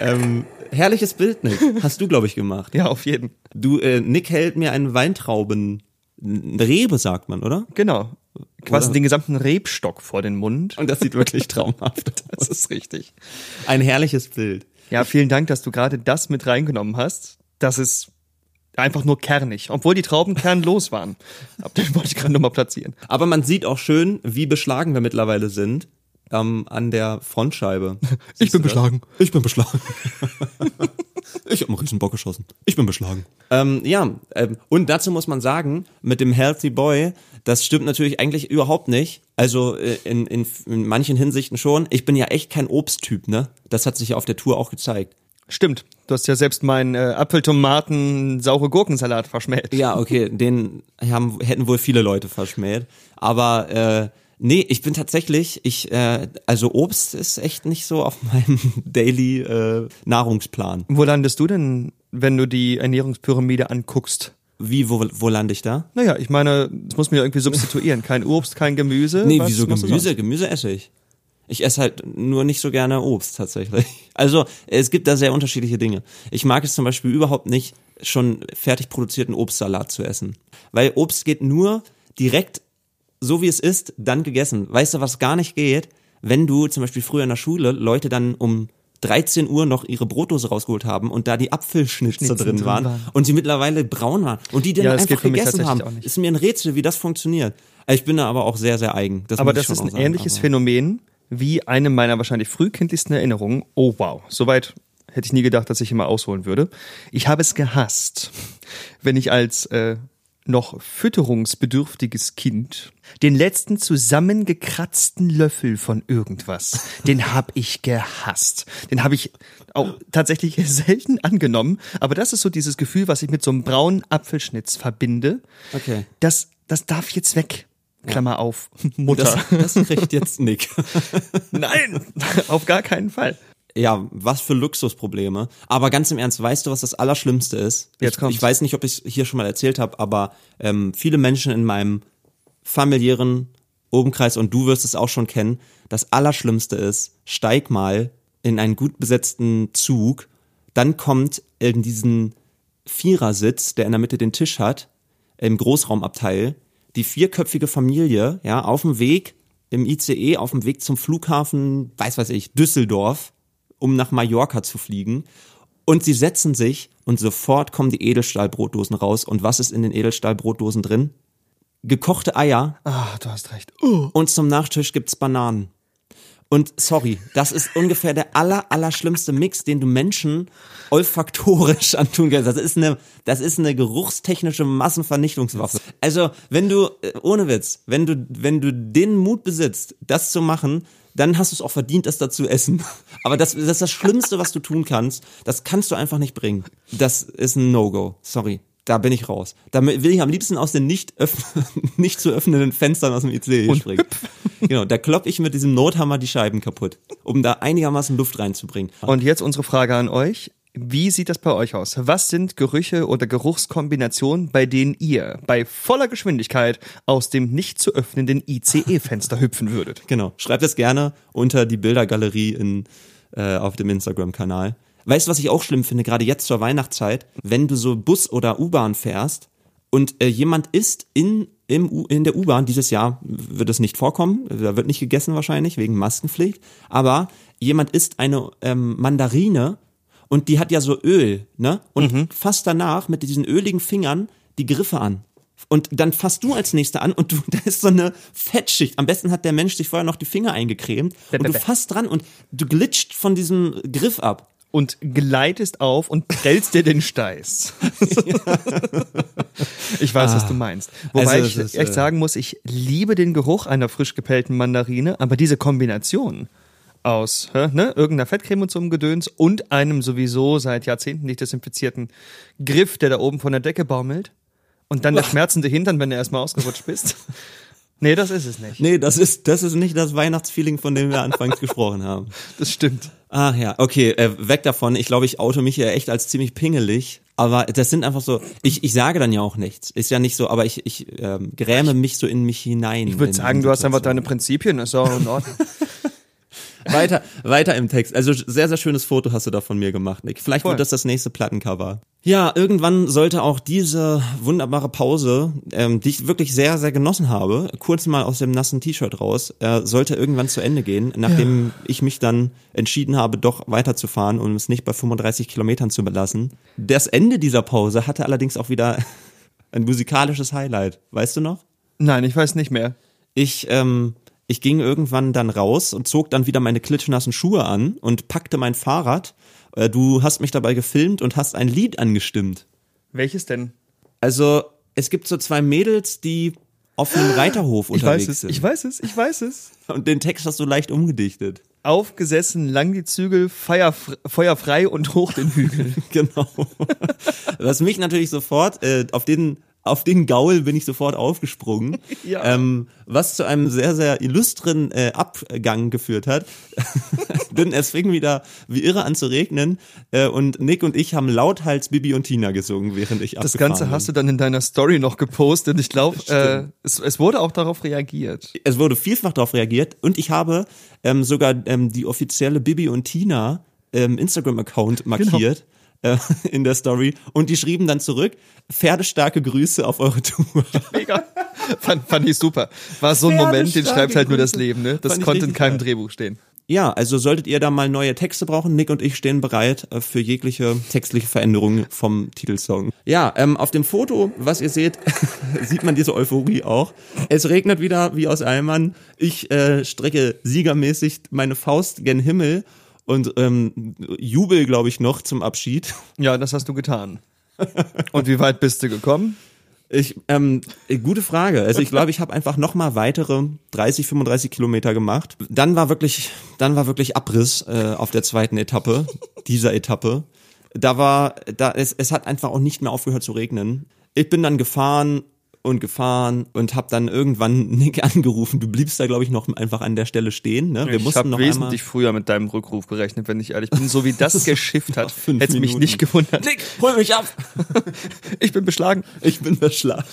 Ähm, herrliches Bild, Nick. Hast du, glaube ich, gemacht. Ja, auf jeden. Du, äh, Nick hält mir einen Weintrauben, Rebe sagt man, oder? Genau. Quasi Oder- den gesamten Rebstock vor den Mund. Und das sieht wirklich traumhaft aus. Das ist richtig. Ein herrliches Bild. Ja, vielen Dank, dass du gerade das mit reingenommen hast. Das ist einfach nur kernig, obwohl die Trauben kernlos waren. Aber Den wollte ich gerade nochmal platzieren. Aber man sieht auch schön, wie beschlagen wir mittlerweile sind ähm, an der Frontscheibe. Ich bin beschlagen. Ich bin beschlagen. ich habe einen Riesenbock geschossen. Ich bin beschlagen. Ähm, ja, ähm, und dazu muss man sagen, mit dem Healthy Boy, das stimmt natürlich eigentlich überhaupt nicht. Also äh, in, in, in manchen Hinsichten schon. Ich bin ja echt kein Obsttyp, ne? Das hat sich ja auf der Tour auch gezeigt. Stimmt. Du hast ja selbst meinen äh, Apfeltomaten saure Gurkensalat verschmäht. Ja, okay, den haben, hätten wohl viele Leute verschmäht. Aber äh, nee, ich bin tatsächlich, ich, äh, also Obst ist echt nicht so auf meinem Daily äh, Nahrungsplan. Wo landest du denn, wenn du die Ernährungspyramide anguckst? Wie, wo, wo lande ich da? Naja, ich meine, das muss ja irgendwie substituieren. Kein Obst, kein Gemüse. Nee, wieso Gemüse? Gemüse esse ich. Ich esse halt nur nicht so gerne Obst tatsächlich. Also es gibt da sehr unterschiedliche Dinge. Ich mag es zum Beispiel überhaupt nicht, schon fertig produzierten Obstsalat zu essen. Weil Obst geht nur direkt, so wie es ist, dann gegessen. Weißt du, was gar nicht geht? Wenn du zum Beispiel früher in der Schule Leute dann um 13 Uhr noch ihre Brotdose rausgeholt haben und da die Apfelschnitze Schnitzen drin waren, waren. und sie mittlerweile braun waren und die dann Ja, einfach gegessen haben. Ist mir ein Rätsel, wie das funktioniert. Ich bin da aber auch sehr, sehr eigen. Das Aber das ist ein ähnliches Phänomen wie eine meiner wahrscheinlich frühkindlichsten Erinnerungen. Oh wow, soweit hätte ich nie gedacht, dass ich immer ausholen würde. Ich habe es gehasst, wenn ich als äh, noch fütterungsbedürftiges Kind den letzten zusammengekratzten Löffel von irgendwas, den habe ich gehasst. Den habe ich auch tatsächlich selten angenommen, aber das ist so dieses Gefühl, was ich mit so einem braunen Apfelschnitz verbinde. Okay. Das, das darf jetzt weg. Klammer auf, Mutter. Das, das kriegt jetzt Nick. Nein, auf gar keinen Fall. Ja, was für Luxusprobleme. Aber ganz im Ernst, weißt du, was das Allerschlimmste ist? Jetzt ich, kommt's. ich weiß nicht, ob ich es hier schon mal erzählt habe, aber ähm, viele Menschen in meinem familiären Umkreis, und du wirst es auch schon kennen, das Allerschlimmste ist, steig mal in einen gut besetzten Zug, dann kommt in diesen Vierersitz, der in der Mitte den Tisch hat, im Großraumabteil, die vierköpfige Familie, ja, auf dem Weg im ICE, auf dem Weg zum Flughafen, weiß weiß ich, Düsseldorf, um nach Mallorca zu fliegen. Und sie setzen sich und sofort kommen die Edelstahlbrotdosen raus. Und was ist in den Edelstahlbrotdosen drin? Gekochte Eier. Ah, du hast recht. Und zum Nachtisch gibt's Bananen. Und sorry, das ist ungefähr der aller, aller schlimmste Mix, den du Menschen olfaktorisch antun kannst. Das ist eine, das ist eine geruchstechnische Massenvernichtungswaffe. Also, wenn du, äh, ohne Witz, wenn du, wenn du den Mut besitzt, das zu machen, dann hast du es auch verdient, das dazu essen. Aber das, das ist das Schlimmste, was du tun kannst. Das kannst du einfach nicht bringen. Das ist ein No-Go. Sorry. Da bin ich raus. Da will ich am liebsten aus den nicht, nicht zu öffnenden Fenstern aus dem ICE Und springen. Genau, da klopp ich mit diesem Nothammer die Scheiben kaputt, um da einigermaßen Luft reinzubringen. Und jetzt unsere Frage an euch. Wie sieht das bei euch aus? Was sind Gerüche oder Geruchskombinationen, bei denen ihr bei voller Geschwindigkeit aus dem nicht zu öffnenden ICE-Fenster hüpfen würdet? Genau. Schreibt es gerne unter die Bildergalerie in, äh, auf dem Instagram-Kanal. Weißt du, was ich auch schlimm finde, gerade jetzt zur Weihnachtszeit, wenn du so Bus oder U-Bahn fährst und äh, jemand isst in, im, U in der U-Bahn, dieses Jahr wird es nicht vorkommen, da wird nicht gegessen wahrscheinlich, wegen Maskenpflicht, aber jemand isst eine ähm, Mandarine und die hat ja so Öl, ne? Und fasst danach mit diesen öligen Fingern die Griffe an. Und dann fasst du als Nächster an und du, da ist so eine Fettschicht. Am besten hat der Mensch sich vorher noch die Finger eingecremt und du fasst dran und du glitscht von diesem Griff ab. Und gleitest auf und prellst dir den Steiß. ich weiß, was du meinst. Wobei Also, ich ist, echt äh, sagen muss, ich liebe den Geruch einer frisch gepellten Mandarine, aber diese Kombination aus hä, ne, irgendeiner Fettcreme und so einem Gedöns und einem sowieso seit Jahrzehnten nicht desinfizierten Griff, der da oben von der Decke baumelt und dann der schmerzende Hintern, wenn du erstmal ausgerutscht bist. Nee, das ist es nicht. Nee, das ist, das ist nicht das Weihnachtsfeeling, von dem wir anfangs gesprochen haben. Das stimmt. Ach ja, okay, äh, weg davon. Ich glaube, ich auto mich ja echt als ziemlich pingelig. Aber das sind einfach so, ich, ich sage dann ja auch nichts. Ist ja nicht so, aber ich, ich ähm, gräme mich so in mich hinein. Ich würde sagen, du hast einfach deine Prinzipien, ist auch in Ordnung. Weiter, weiter im Text. Also sehr, sehr schönes Foto hast du da von mir gemacht, Nick. Vielleicht Voll. wird das das nächste Plattencover. Ja, irgendwann sollte auch diese wunderbare Pause, ähm, die ich wirklich sehr, sehr genossen habe, kurz mal aus dem nassen T-Shirt raus, äh, sollte irgendwann zu Ende gehen, nachdem ich mich dann entschieden habe, doch weiterzufahren und es nicht bei 35 Kilometern zu belassen. Das Ende dieser Pause hatte allerdings auch wieder ein musikalisches Highlight. Weißt du noch? Nein, ich weiß nicht mehr. Ich, ähm, ich ging irgendwann dann raus und zog dann wieder meine klitschnassen Schuhe an und packte mein Fahrrad. Äh, Du hast mich dabei gefilmt und hast ein Lied angestimmt. Welches denn? Also, es gibt so zwei Mädels, die auf einem Reiterhof Ich unterwegs weiß es, sind. ich weiß es, ich weiß es. und den Text hast du leicht umgedichtet. Aufgesessen, lang die Zügel, feuerfrei, feuerfrei und hoch den Hügel. Genau. Was mich natürlich sofort, äh, auf den auf den Gaul bin ich sofort aufgesprungen, Ja. ähm, was zu einem sehr, sehr illustren äh, Abgang geführt hat. Denn es fing wieder wie irre an zu regnen äh, und Nick und ich haben lauthals Bibi und Tina gesungen, während ich Das Ganze hast du dann in deiner Story noch gepostet. Ich glaube, äh, es, es wurde auch darauf reagiert. Es wurde vielfach darauf reagiert und ich habe ähm, sogar ähm, die offizielle Bibi und Tina ähm, Instagram-Account markiert. Äh, In der Story und die schrieben dann zurück, pferdestarke Grüße auf eure Tour. Mega. fand, fand ich super. War so ein Moment, den schreibt halt nur das Leben, ne? Das Fand konnte in keinem geil. Drehbuch stehen. Ja, also solltet ihr da mal neue Texte brauchen, Nick und ich stehen bereit äh, für jegliche textliche Veränderungen vom Titelsong. Ja, ähm, auf dem Foto, was ihr seht, sieht man diese Euphorie auch. Es regnet wieder wie aus Eimern. Ich äh, strecke siegermäßig meine Faust gen Himmel und ähm, jubel, glaube ich, noch zum Abschied. Ja, das hast du getan. Und wie weit bist du gekommen? Ich, ähm, äh, gute Frage. Also ich glaube, ich habe einfach noch mal weitere 30, 35 Kilometer gemacht. Dann war wirklich, dann war wirklich Abriss äh, auf der zweiten Etappe dieser Etappe. Da war, da es, es hat einfach auch nicht mehr aufgehört zu regnen. Ich bin dann gefahren und gefahren und habe dann irgendwann Nick angerufen. Du bliebst da, glaube ich, noch einfach an der Stelle stehen. Ne? Wir ich mussten habe wesentlich früher mit deinem Rückruf gerechnet, wenn ich ehrlich bin. So wie das geschifft hat, fünf hätte es mich nicht gewundert. Nick, hol mich ab! Ich bin beschlagen. Ich bin verschlagen.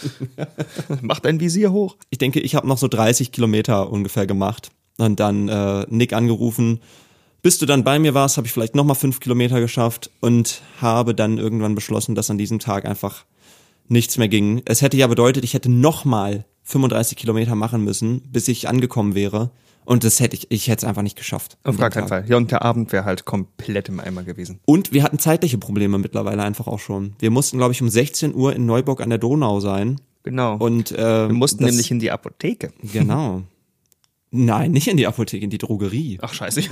Mach dein Visier hoch. ich denke, ich habe noch so 30 Kilometer ungefähr gemacht und dann äh, Nick angerufen. Bis du dann bei mir warst, habe ich vielleicht noch mal fünf Kilometer geschafft und habe dann irgendwann beschlossen, dass an diesem Tag einfach nichts mehr ging. Es hätte ja bedeutet, ich hätte nochmal 35 Kilometer machen müssen, bis ich angekommen wäre. Und das hätte ich, ich hätte es einfach nicht geschafft. Auf gar keinen. Fall. Ja, und der Abend wäre halt komplett im Eimer gewesen. Und wir hatten zeitliche Probleme mittlerweile einfach auch schon. Wir mussten, glaube ich, um 16 Uhr in Neuburg an der Donau sein. Genau. Und äh, wir mussten das, nämlich in die Apotheke. Genau. Nein, nicht in die Apotheke, in die Drogerie. Ach scheiße.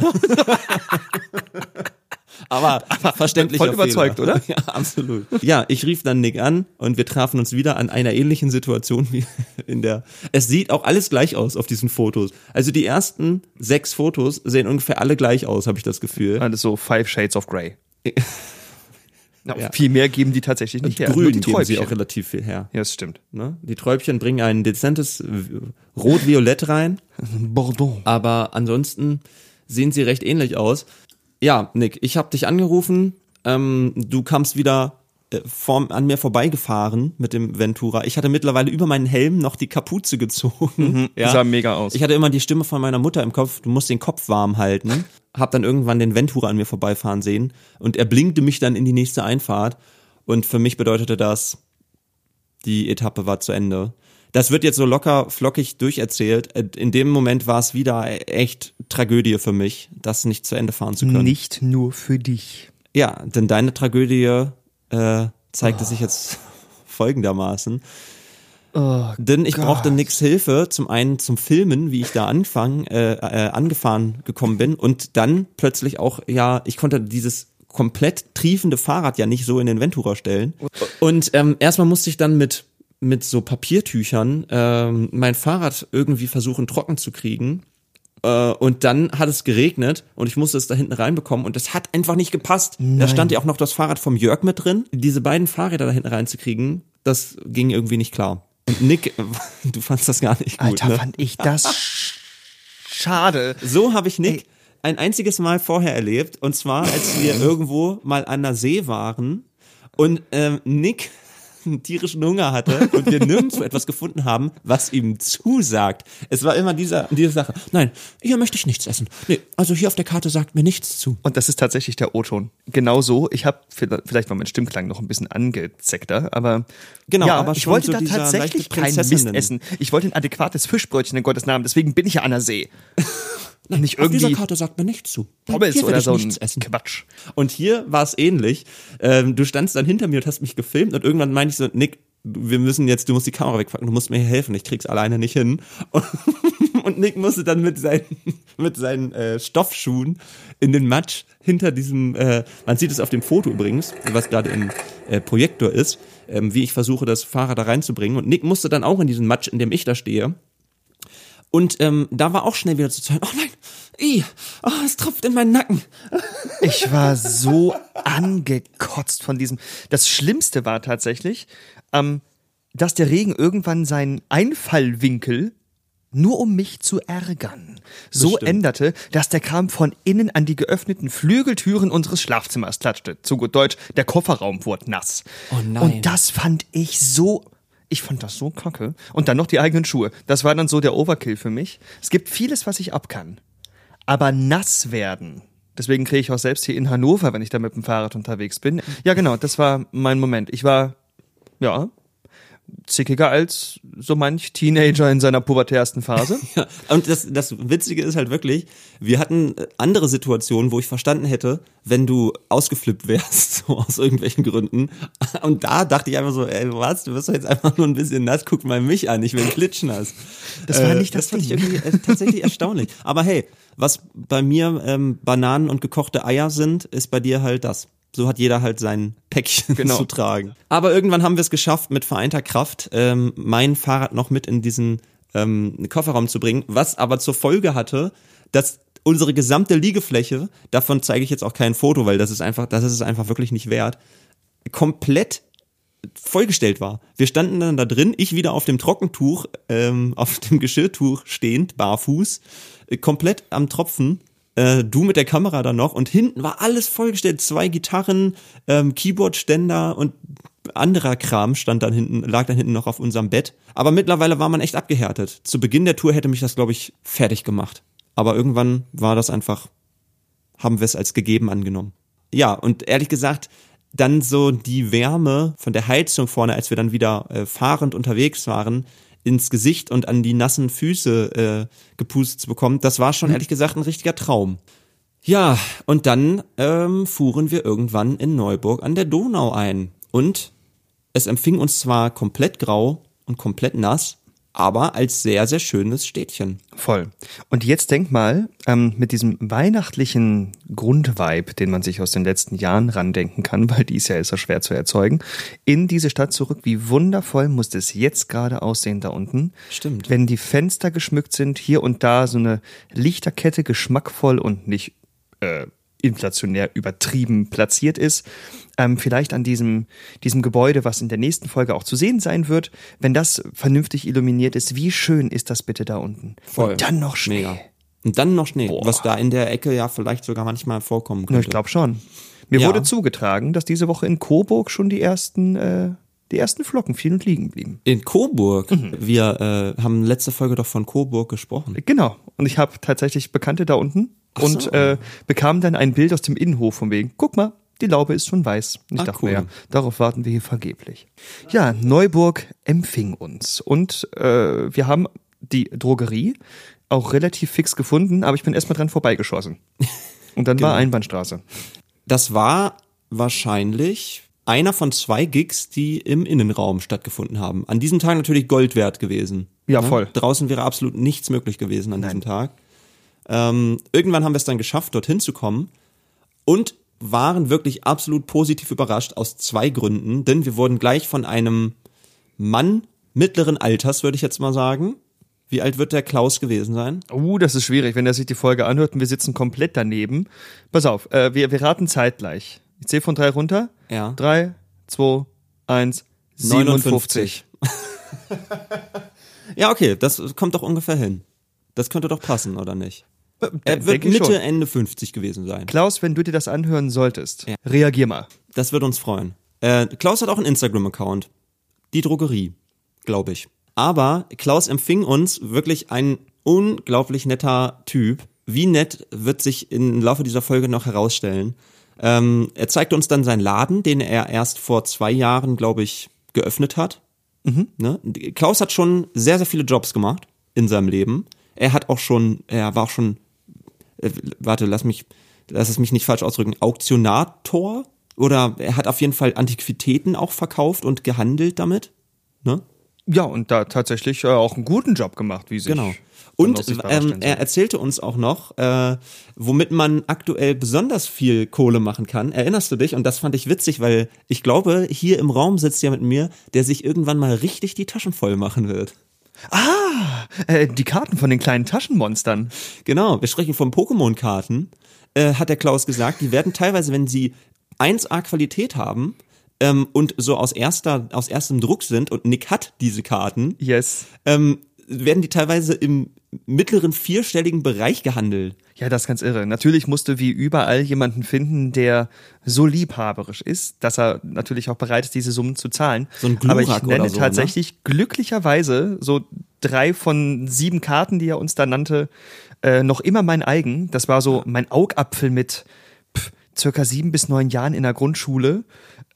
Aber, verständlich. voll überzeugt, oder? Ja, absolut. Ja, ich rief dann Nick an und wir trafen uns wieder an einer ähnlichen Situation wie in der. Es sieht auch alles gleich aus auf diesen Fotos. Also die ersten sechs Fotos sehen ungefähr alle gleich aus, habe ich das Gefühl. Alles so Five Shades of Grey. Na, Ja. Viel mehr geben die tatsächlich nicht her. Nur Grün geben sie auch relativ viel her. Ja, das stimmt. Ne? Die Träubchen bringen ein dezentes Rot-Violett rein. Bordeaux. aber ansonsten sehen sie recht ähnlich aus. Ja, Nick, ich habe dich angerufen. Ähm, du kamst wieder äh, vor, an mir vorbeigefahren mit dem Ventura. Ich hatte mittlerweile über meinen Helm noch die Kapuze gezogen. Ja. Sah mega aus. Ich hatte immer die Stimme von meiner Mutter im Kopf, du musst den Kopf warm halten. Hab dann irgendwann den Ventura an mir vorbeifahren sehen und er blinkte mich dann in die nächste Einfahrt. Und für mich bedeutete das, die Etappe war zu Ende. Das wird jetzt so locker flockig durcherzählt. Äh, In dem Moment war es wieder echt Tragödie für mich, das nicht zu Ende fahren zu können. Nicht nur für dich. Ja, denn deine Tragödie äh, zeigte sich jetzt folgendermaßen. Oh, Denn ich Gott. brauchte nix Hilfe, zum einen zum Filmen, wie ich da anfang, äh, äh, angefahren gekommen bin und dann plötzlich auch, ja, ich konnte dieses komplett triefende Fahrrad ja nicht so in den Ventura stellen. Und ähm, erstmal musste ich dann mit mit so Papiertüchern ähm, mein Fahrrad irgendwie versuchen trocken zu kriegen. Äh, und dann hat es geregnet und ich musste es da hinten reinbekommen und es hat einfach nicht gepasst. Da stand ja auch noch das Fahrrad vom Jörg mit drin. Diese beiden Fahrräder da hinten reinzukriegen, das ging irgendwie nicht klar. Und Nick, du fandst das gar nicht gut. Alter, ne? fand ich das sch- schade. So habe ich Nick ein einziges Mal vorher erlebt. Und zwar, als wir irgendwo mal an der See waren und ähm, Nick einen tierischen Hunger hatte und wir nirgendwo etwas gefunden haben, was ihm zusagt. Es war immer dieser, diese Sache. Nein, hier möchte ich nichts essen. Nee, also hier auf der Karte sagt mir nichts zu. Und das ist tatsächlich der O-Ton. Genau so. Ich habe vielleicht war mein Stimmklang noch ein bisschen angezeckter, aber Genau, ja, aber ich wollte so da tatsächlich kein Mist essen. Ich wollte ein adäquates Fischbrötchen in Gottes Namen. Deswegen bin ich ja an der See. Nicht Auf dieser irgendwie Karte sagt mir nichts zu. Pommes oder so ein essen. Quatsch. Und hier war es ähnlich. Ähm, du standst dann hinter mir und hast mich gefilmt und irgendwann meinte ich so, Nick, wir müssen jetzt, du musst die Kamera wegpacken, du musst mir hier helfen, ich krieg's alleine nicht hin. Und, und Nick musste dann mit seinen, mit seinen äh, Stoffschuhen in den Matsch hinter diesem, äh, man sieht es auf dem Foto übrigens, was gerade im äh, Projektor ist, ähm, wie ich versuche, das Fahrrad da reinzubringen. Und Nick musste dann auch in diesen Matsch, in dem ich da stehe. Und ähm, da war auch schnell wieder zu zeigen, oh nein, i, oh, es tropft in meinen Nacken. Ich war so angekotzt von diesem. Das Schlimmste war tatsächlich, ähm, dass der Regen irgendwann seinen Einfallwinkel nur um mich zu ärgern, so stimmt. änderte, dass der Kram von innen an die geöffneten Flügeltüren unseres Schlafzimmers klatschte. Zu gut Deutsch, der Kofferraum wurde nass. Oh nein. Und das fand ich so ich fand das so kacke. Und dann noch die eigenen Schuhe. Das war dann so der Overkill für mich. Es gibt vieles, was ich ab kann. Aber nass werden. Deswegen kriege ich auch selbst hier in Hannover, wenn ich da mit dem Fahrrad unterwegs bin. Ja, genau, das war mein Moment. Ich war, ja, zickiger als so manch Teenager in seiner pubertärsten Phase. Ja, und das, das Witzige ist halt wirklich, wir hatten äh, andere Situationen, wo ich verstanden hätte, wenn du ausgeflippt wärst, so aus irgendwelchen Gründen. Und da dachte ich einfach so, ey, was, du wirst doch jetzt einfach nur ein bisschen nass, guck mal mich an, ich will klitschnass. Das war nicht das fand ich irgendwie äh, tatsächlich erstaunlich. Aber hey, was bei mir ähm, Bananen und gekochte Eier sind, ist bei dir halt das. So hat jeder halt sein Päckchen Genau. zu tragen. Aber irgendwann haben wir es geschafft, mit vereinter Kraft ähm, mein Fahrrad noch mit in diesen ähm, Kofferraum zu bringen, was aber zur Folge hatte, dass unsere gesamte Liegefläche, davon zeige ich jetzt auch kein Foto, weil das ist einfach, das ist es einfach wirklich nicht wert, komplett vollgestellt war. Wir standen dann da drin, ich wieder auf dem Trockentuch, ähm, auf dem Geschirrtuch stehend, barfuß, äh, komplett am Tropfen. Äh, du mit der Kamera dann noch und hinten war alles vollgestellt. Zwei Gitarren, ähm, Keyboardständer und anderer Kram stand dann hinten, lag dann hinten noch auf unserem Bett. Aber mittlerweile war man echt abgehärtet. Zu Beginn der Tour hätte mich das, glaube ich, fertig gemacht. Aber irgendwann war das einfach, haben wir es als gegeben angenommen. Ja, und ehrlich gesagt, dann so die Wärme von der Heizung vorne, als wir dann wieder äh, fahrend unterwegs waren, ins Gesicht und an die nassen Füße äh, gepustet zu bekommen, das war schon ehrlich gesagt ein richtiger Traum. Ja, und dann ähm, fuhren wir irgendwann in Neuburg an der Donau ein. Und es empfing uns zwar komplett grau und komplett nass, aber als sehr, sehr schönes Städtchen. Voll. Und jetzt denk mal, ähm, mit diesem weihnachtlichen Grundvibe, den man sich aus den letzten Jahren randenken kann, weil dies Jahr ist er schwer zu erzeugen, in diese Stadt zurück. Wie wundervoll muss es jetzt gerade aussehen da unten. Stimmt. Wenn die Fenster geschmückt sind, hier und da so eine Lichterkette geschmackvoll und nicht äh, inflationär übertrieben platziert ist. Ähm, vielleicht an diesem, diesem Gebäude, was in der nächsten Folge auch zu sehen sein wird, wenn das vernünftig illuminiert ist, wie schön ist das bitte da unten? Voll. Und dann noch Schnee. Mega. Und dann noch Schnee, Boah. was da in der Ecke ja vielleicht sogar manchmal vorkommen Na, könnte. ich glaube schon. Mir Ja. wurde zugetragen, dass diese Woche in Coburg schon die ersten, äh, die ersten Flocken fielen und liegen blieben. In Coburg. Mhm. Wir äh, haben letzte Folge doch von Coburg gesprochen. Genau. Und ich habe tatsächlich Bekannte da unten Ach und so. äh, bekam dann ein Bild aus dem Innenhof von wegen, guck mal, die Laube ist schon weiß. Ich Ah, dachte cool. mir, ja, darauf warten wir hier vergeblich. Ja, Neuburg empfing uns und äh, wir haben die Drogerie auch relativ fix gefunden, aber ich bin erstmal dran vorbeigeschossen. Und dann Genau. war Einbahnstraße. Das war wahrscheinlich einer von zwei Gigs, die im Innenraum stattgefunden haben. An diesem Tag natürlich Gold wert gewesen. Ja, voll. Draußen wäre absolut nichts möglich gewesen an diesem Tag. Ähm, irgendwann haben wir es dann geschafft, dorthin zu kommen und waren wirklich absolut positiv überrascht aus zwei Gründen, denn wir wurden gleich von einem Mann mittleren Alters, würde ich jetzt mal sagen. Wie alt wird der Klaus gewesen sein? Uh, das ist schwierig, wenn er sich die Folge anhört und wir sitzen komplett daneben. Pass auf, äh, wir, wir raten zeitgleich. Ich zähle von drei runter. Ja. Drei, zwei, eins, 57. Ja, okay, das kommt doch ungefähr hin. Das könnte doch passen, oder nicht? Er wird Mitte, schon. Ende 50 gewesen sein. Klaus, wenn du dir das anhören solltest, Ja. reagier mal. Das wird uns freuen. Äh, Klaus hat auch einen Instagram-Account. Die Drogerie, glaube ich. Aber Klaus empfing uns wirklich ein unglaublich netter Typ. Wie nett wird sich im Laufe dieser Folge noch herausstellen. Ähm, er zeigte uns dann seinen Laden, den er erst vor zwei Jahren, glaube ich, geöffnet hat. Ne? Klaus hat schon sehr, sehr viele Jobs gemacht in seinem Leben. Er hat auch schon, er war auch schon, äh, warte, lass mich, lass es mich nicht falsch ausdrücken, Auktionator oder er hat auf jeden Fall Antiquitäten auch verkauft und gehandelt damit. Ne? Ja, und da tatsächlich äh, auch einen guten Job gemacht, wie sich Genau. Und ähm, er erzählte uns auch noch, äh, womit man aktuell besonders viel Kohle machen kann. Erinnerst du dich? Und das fand ich witzig, weil ich glaube, hier im Raum sitzt ja mit mir, der sich irgendwann mal richtig die Taschen voll machen wird. äh, die Karten von den kleinen Taschenmonstern. Genau, wir sprechen von Pokémon-Karten, äh, hat der Klaus gesagt. Die werden teilweise, wenn sie 1A Qualität haben ähm, und so aus erster, aus erstem Druck sind und Nick hat diese Karten, Yes. ähm, werden die teilweise im mittleren vierstelligen Bereich gehandelt. Ja, das ist ganz irre. Natürlich musste wie überall jemanden finden, der so liebhaberisch ist, dass er natürlich auch bereit ist, diese Summen zu zahlen. So ein Aber ich Glurak nenne so, ne? tatsächlich glücklicherweise so drei von sieben Karten, die er uns da nannte, äh, noch immer mein eigen. Das war so mein Augapfel mit pff, circa sieben bis neun Jahren in der Grundschule.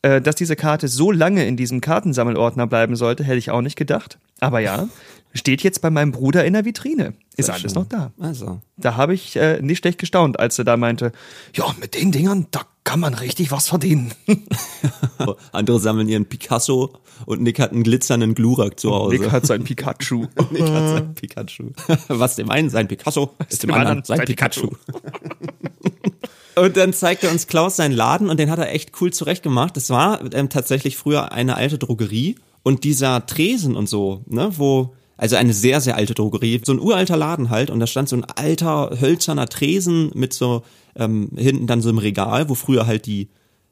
Äh, dass diese Karte so lange in diesem Kartensammelordner bleiben sollte, hätte ich auch nicht gedacht. Aber ja, steht jetzt bei meinem Bruder in der Vitrine. Ist Sehr alles schön. noch da. Also. Da habe ich äh, nicht schlecht gestaunt, als er da meinte, ja, mit den Dingern, da kann man richtig was verdienen. Andere sammeln ihren Picasso und Nick hat einen glitzernden Glurak zu Hause. Nick hat sein Pikachu. Nick hat sein Pikachu. Was dem einen sein Picasso, ist dem anderen sein Pikachu. Und dann zeigte uns Klaus seinen Laden und den hat er echt cool zurechtgemacht. Das war ähm, tatsächlich früher eine alte Drogerie und dieser Tresen und so, ne, wo also eine sehr sehr alte Drogerie, so ein uralter Laden halt und da stand so ein alter hölzerner Tresen mit so ähm, hinten dann so im Regal, wo früher halt die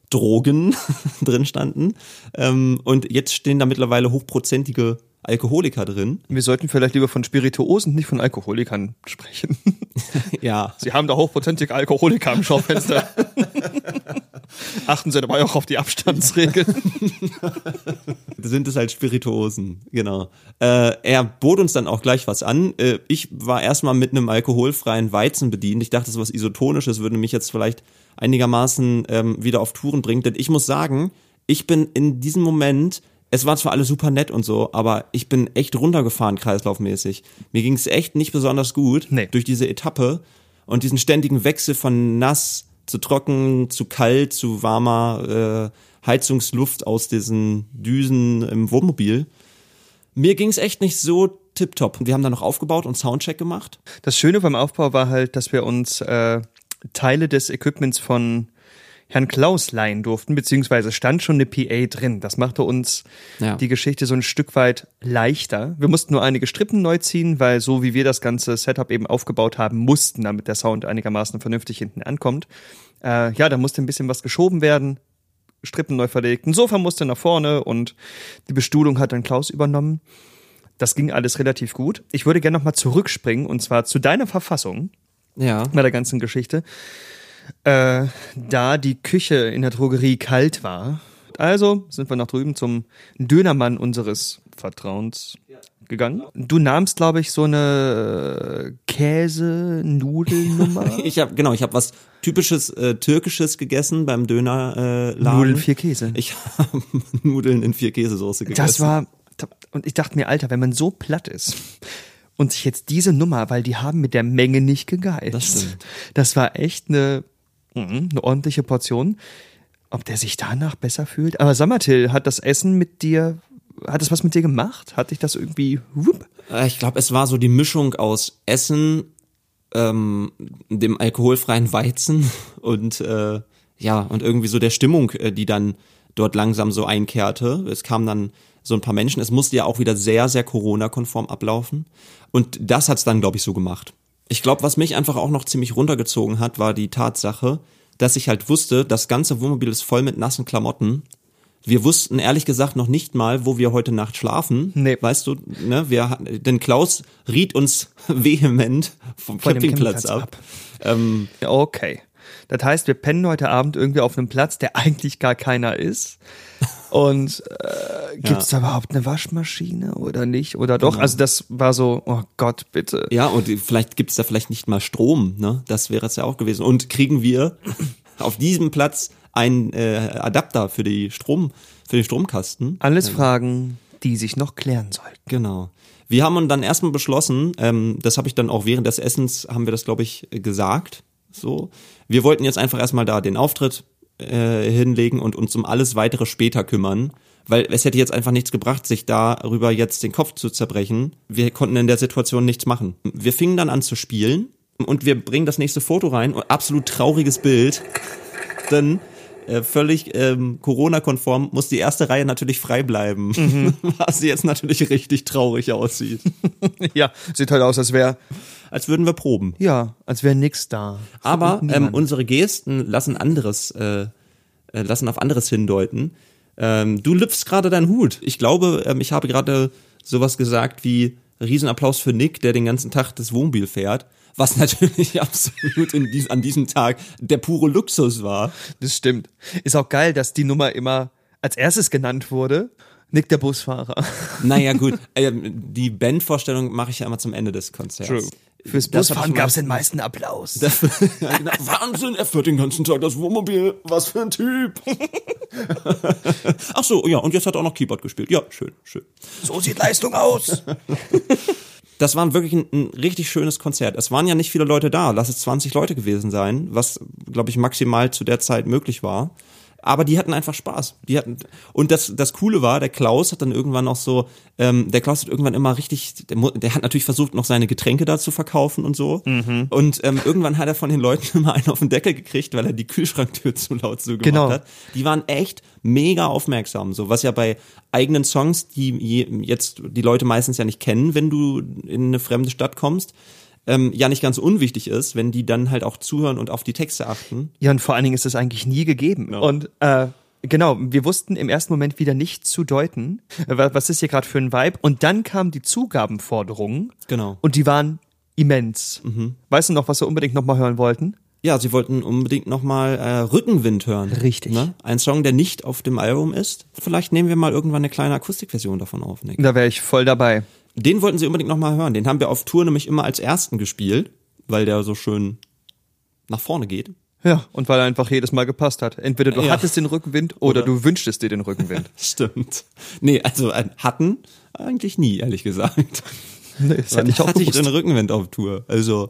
Drogen drin standen ähm, und jetzt stehen da mittlerweile hochprozentige Alkoholiker drin. Wir sollten vielleicht lieber von Spirituosen, nicht von Alkoholikern sprechen. Ja, Sie haben da hochprozentige Alkoholiker im Schaufenster. Achten Sie dabei auch auf die Abstandsregeln. sind es halt Spirituosen, genau. Äh, er bot uns dann auch gleich was an. Äh, ich war erstmal mit einem alkoholfreien Weizen bedient. Ich dachte, so was Isotonisches würde mich jetzt vielleicht einigermaßen ähm, wieder auf Touren bringt. Denn ich muss sagen, ich bin in diesem Moment, es war zwar alles super nett und so, aber ich bin echt runtergefahren kreislaufmäßig. Mir ging es echt nicht besonders gut Nee. durch diese Etappe und diesen ständigen Wechsel von nass zu trocken, zu kalt, zu warmer äh, Heizungsluft aus diesen Düsen im Wohnmobil. Mir ging es echt nicht so tipptopp. Wir haben dann noch aufgebaut und Soundcheck gemacht. Das Schöne beim Aufbau war halt, dass wir uns äh, Teile des Equipments von Herrn Klaus leihen durften, beziehungsweise stand schon eine PA drin. Das machte uns Ja. die Geschichte so ein Stück weit leichter. Wir mussten nur einige Strippen neu ziehen, weil so wie wir das ganze Setup eben aufgebaut haben mussten, damit der Sound einigermaßen vernünftig hinten ankommt. Äh, ja, da musste ein bisschen was geschoben werden, Strippen neu verlegt, ein Sofa musste nach vorne und die Bestuhlung hat dann Klaus übernommen. Das ging alles relativ gut. Ich würde gerne nochmal zurückspringen und zwar zu deiner Verfassung Ja. bei der ganzen Geschichte. Äh, da die Küche in der Drogerie kalt war. Also sind wir nach drüben zum Dönermann unseres Vertrauens gegangen. Du nahmst, glaube ich, so eine Käse-Nudelnummer. Ich habe genau, ich habe was typisches äh, türkisches gegessen beim Dönerladen. Äh. Nudeln vier Käse. Ich habe Nudeln in vier Käsesoße gegessen. Das war, und ich dachte mir, Alter, wenn man so platt ist und sich jetzt diese Nummer, weil die haben mit der Menge nicht gegeizt. Das stimmt. Das war echt eine, eine ordentliche Portion. Ob der sich danach besser fühlt? Aber sag hat das Essen mit dir, hat es was mit dir gemacht? Hat dich das irgendwie, whoop? Äh, Ich glaube, es war so die Mischung aus Essen, ähm, dem alkoholfreien Weizen und äh, ja und irgendwie so der Stimmung, äh, die dann dort langsam so einkehrte. Es kamen dann so ein paar Menschen. Es musste ja auch wieder sehr, sehr Corona-konform ablaufen. Und das hat's dann, glaube ich, so gemacht. Ich glaube, was mich einfach auch noch ziemlich runtergezogen hat, war die Tatsache, dass ich halt wusste, das ganze Wohnmobil ist voll mit nassen Klamotten. Wir wussten ehrlich gesagt noch nicht mal, wo wir heute Nacht schlafen. Nee. Weißt du, ne, wir, denn Klaus riet uns vehement vom Von Campingplatz Campingplatz ab. Ähm, Okay. Das heißt, wir pennen heute Abend irgendwie auf einem Platz, der eigentlich gar keiner ist. Und äh, gibt's da überhaupt eine Waschmaschine oder nicht? Oder doch? Also das war so, oh Gott, bitte. ja, und vielleicht gibt's da vielleicht nicht mal Strom, ne? Das wäre es ja auch gewesen. Und kriegen wir auf diesem Platz einen äh, Adapter für die Strom, für den Stromkasten? Alles Fragen, die sich noch klären sollten. Genau. Wir haben dann erstmal beschlossen, ähm, das habe ich dann auch während des Essens, haben wir das, glaube ich, gesagt. So. Wir wollten jetzt einfach erstmal da den Auftritt äh, hinlegen und uns um alles weitere später kümmern. Weil es hätte jetzt einfach nichts gebracht, sich darüber jetzt den Kopf zu zerbrechen. Wir konnten in der Situation nichts machen. Wir fingen dann an zu spielen und wir bringen das nächste Foto rein. Absolut trauriges Bild. Denn äh, völlig ähm, Corona-konform muss die erste Reihe natürlich frei bleiben. Was jetzt natürlich richtig traurig aussieht. Ja, sieht halt aus, als wäre, Als würden wir proben. ja, als wäre nix da. Aber ähm, unsere Gesten lassen anderes, äh, äh, lassen auf anderes hindeuten. Ähm, du lüpfst gerade deinen Hut. Ich glaube, ähm, ich habe gerade sowas gesagt wie Riesenapplaus für Nick, der den ganzen Tag das Wohnmobil fährt. Was natürlich absolut dies, an diesem Tag der pure Luxus war. Das stimmt. Ist auch geil, dass die Nummer immer als erstes genannt wurde. Nick der Busfahrer. Naja, gut. Ähm, die Bandvorstellung mache ich ja immer zum Ende des Konzerts. Fürs Das hab Busfahren gab's meistens- den meisten Applaus. Ja, genau. Wahnsinn, er fährt den ganzen Tag das Wohnmobil. Was für ein Typ. Ach so, ja, und jetzt hat er auch noch Keyboard gespielt. Ja, schön, schön. So sieht Leistung aus. Das war wirklich ein, ein richtig schönes Konzert. Es waren ja nicht viele Leute da, lass es 20 Leute gewesen sein, was, glaube ich, maximal zu der Zeit möglich war. Aber die hatten einfach Spaß. Die hatten und das das Coole war, der Klaus hat dann irgendwann auch so, ähm, der Klaus hat irgendwann immer richtig, der, der hat natürlich versucht, noch seine Getränke da zu verkaufen und so. Und ähm, irgendwann hat er von den Leuten immer einen auf den Deckel gekriegt, weil er die Kühlschranktür zu laut zugemacht Genau. hat. Die waren echt mega aufmerksam, so was ja bei eigenen Songs, die je, jetzt die Leute meistens ja nicht kennen, wenn du in eine fremde Stadt kommst, ähm, ja nicht ganz unwichtig ist, wenn die dann halt auch zuhören und auf die Texte achten. Ja, und vor allen Dingen ist es eigentlich nie gegeben. Und äh, genau, wir wussten im ersten Moment wieder nicht zu deuten, äh, wa- was ist hier gerade für ein Vibe. Und dann kamen die Zugabenforderungen Genau. und die waren immens. Mhm. Weißt du noch, was wir unbedingt nochmal hören wollten? Ja, sie wollten unbedingt nochmal äh, Rückenwind hören. Richtig. Ne? Ein Song, der nicht auf dem Album ist. Vielleicht nehmen wir mal irgendwann eine kleine Akustikversion davon auf, Nick. Da wäre ich voll dabei. Den wollten sie unbedingt nochmal hören. Den haben wir auf Tour nämlich immer als ersten gespielt, weil der so schön nach vorne geht. Ja, und weil er einfach jedes Mal gepasst hat. Entweder du Ja. hattest den Rückenwind oder, Oder- du wünschtest dir den Rückenwind. Stimmt. Nee, also äh, hatten eigentlich nie, ehrlich gesagt. nee, das hätte ich auch hatte ich den Rückenwind auf Tour? Also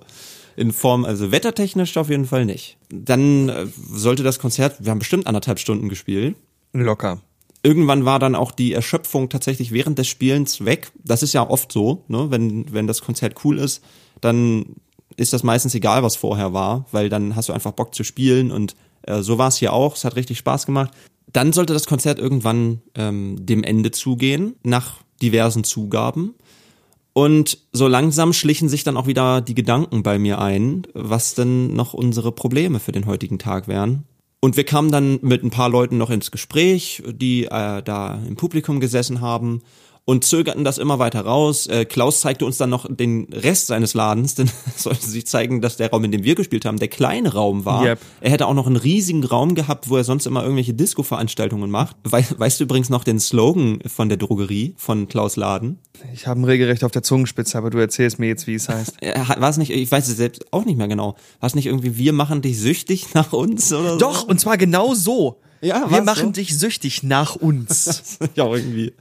in Form, also wettertechnisch auf jeden Fall nicht. Dann äh, sollte das Konzert, wir haben bestimmt anderthalb Stunden gespielt. Locker. Irgendwann war dann auch die Erschöpfung tatsächlich während des Spielens weg. Das ist ja oft so, ne? wenn, wenn das Konzert cool ist, dann ist das meistens egal, was vorher war, weil dann hast du einfach Bock zu spielen und äh, so war es hier auch. Es hat richtig Spaß gemacht. Dann sollte das Konzert irgendwann ähm, dem Ende zugehen, nach diversen Zugaben. Und so langsam schlichen sich dann auch wieder die Gedanken bei mir ein, was denn noch unsere Probleme für den heutigen Tag wären. Und wir kamen dann mit ein paar Leuten noch ins Gespräch, die äh, da im Publikum gesessen haben und zögerten das immer weiter raus. Äh, Klaus zeigte uns dann noch den Rest seines Ladens, denn es sollte sich zeigen, dass der Raum, in dem wir gespielt haben, der kleine Raum war. Yep. Er hätte auch noch einen riesigen Raum gehabt, wo er sonst immer irgendwelche Disco-Veranstaltungen macht. Wei weißt du übrigens noch den Slogan von der Drogerie, von Klaus Laden? Ich habe ein regelrecht auf der Zungenspitze, aber du erzählst mir jetzt, wie es heißt. War es nicht, ich weiß es selbst auch nicht mehr genau. War es nicht irgendwie, wir machen dich süchtig nach uns oder so? Doch, und zwar genau so. Ja, Wir machen so? dich süchtig nach uns. ja, irgendwie.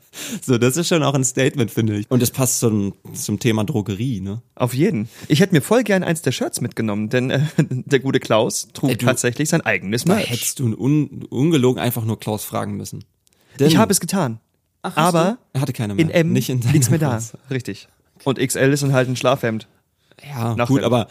So, das ist schon auch ein Statement, finde ich. Und es passt zum, zum Thema Drogerie, ne? Auf jeden. Ich hätte mir voll gern eins der Shirts mitgenommen, denn äh, der gute Klaus trug Ey, du- tatsächlich sein eigenes Da Merch. hättest du un, ungelogen einfach nur Klaus fragen müssen. Denn, Ich habe es getan. Ach, aber du? er hatte keine mehr. in M nicht in nichts mehr da. Richtig. Und XL ist dann halt ein Schlafhemd. Ja, Nach gut, aber äh,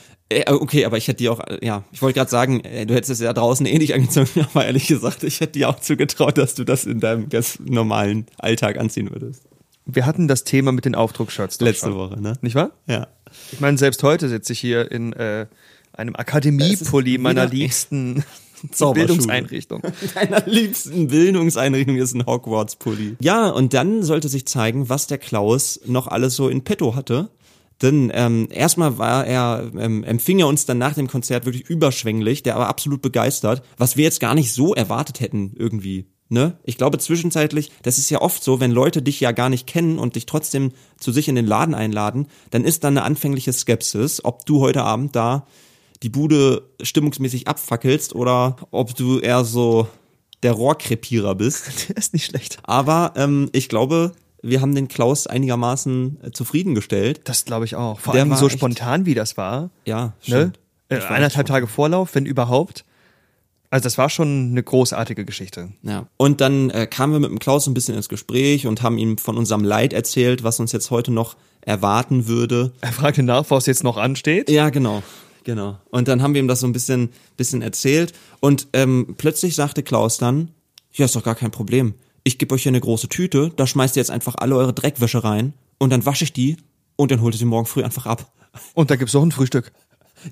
okay, aber ich hätte dir auch, äh, ja, ich wollte gerade sagen, äh, du hättest es ja draußen eh nicht angezogen, aber ehrlich gesagt, ich hätte dir auch zugetraut, dass du das in deinem ganz normalen Alltag anziehen würdest. Wir hatten das Thema mit den Aufdruckshirts. Letzte schon. Woche, ne? Nicht wahr? Ja. Ich meine, selbst heute sitze ich hier in äh, einem Akademiepulli meiner liebsten. Bildungseinrichtung. Deiner liebsten Bildungseinrichtung ist ein Hogwarts-Pulli. Ja, und dann sollte sich zeigen, was der Klaus noch alles so in petto hatte. Denn ähm, erstmal war er, ähm, empfing er uns dann nach dem Konzert wirklich überschwänglich, der war absolut begeistert, was wir jetzt gar nicht so erwartet hätten irgendwie. Ne? Ich glaube zwischenzeitlich, das ist ja oft so, wenn Leute dich ja gar nicht kennen und dich trotzdem zu sich in den Laden einladen, dann ist da eine anfängliche Skepsis, ob du heute Abend da die Bude stimmungsmäßig abfackelst oder ob du eher so der Rohrkrepierer bist. Der ist nicht schlecht. Aber ähm, ich glaube, wir haben den Klaus einigermaßen äh, zufriedengestellt. Das glaube ich auch. Vor Der allem so echt- spontan, wie das war. Ja, Ne? stimmt. Äh, war eineinhalb Tage Vorlauf, wenn überhaupt. Also das war schon eine großartige Geschichte. Ja. Und dann äh, kamen wir mit dem Klaus ein bisschen ins Gespräch und haben ihm von unserem Leid erzählt, was uns jetzt heute noch erwarten würde. Er fragte nach, was jetzt noch ansteht. Ja, genau. Genau. Und dann haben wir ihm das so ein bisschen, bisschen erzählt. Und ähm, plötzlich sagte Klaus dann, ja, ist doch gar kein Problem. Ich gebe euch hier eine große Tüte, da schmeißt ihr jetzt einfach alle eure Dreckwäsche rein und dann wasche ich die und dann holt ihr sie morgen früh einfach ab. Und da gibt's noch ein Frühstück.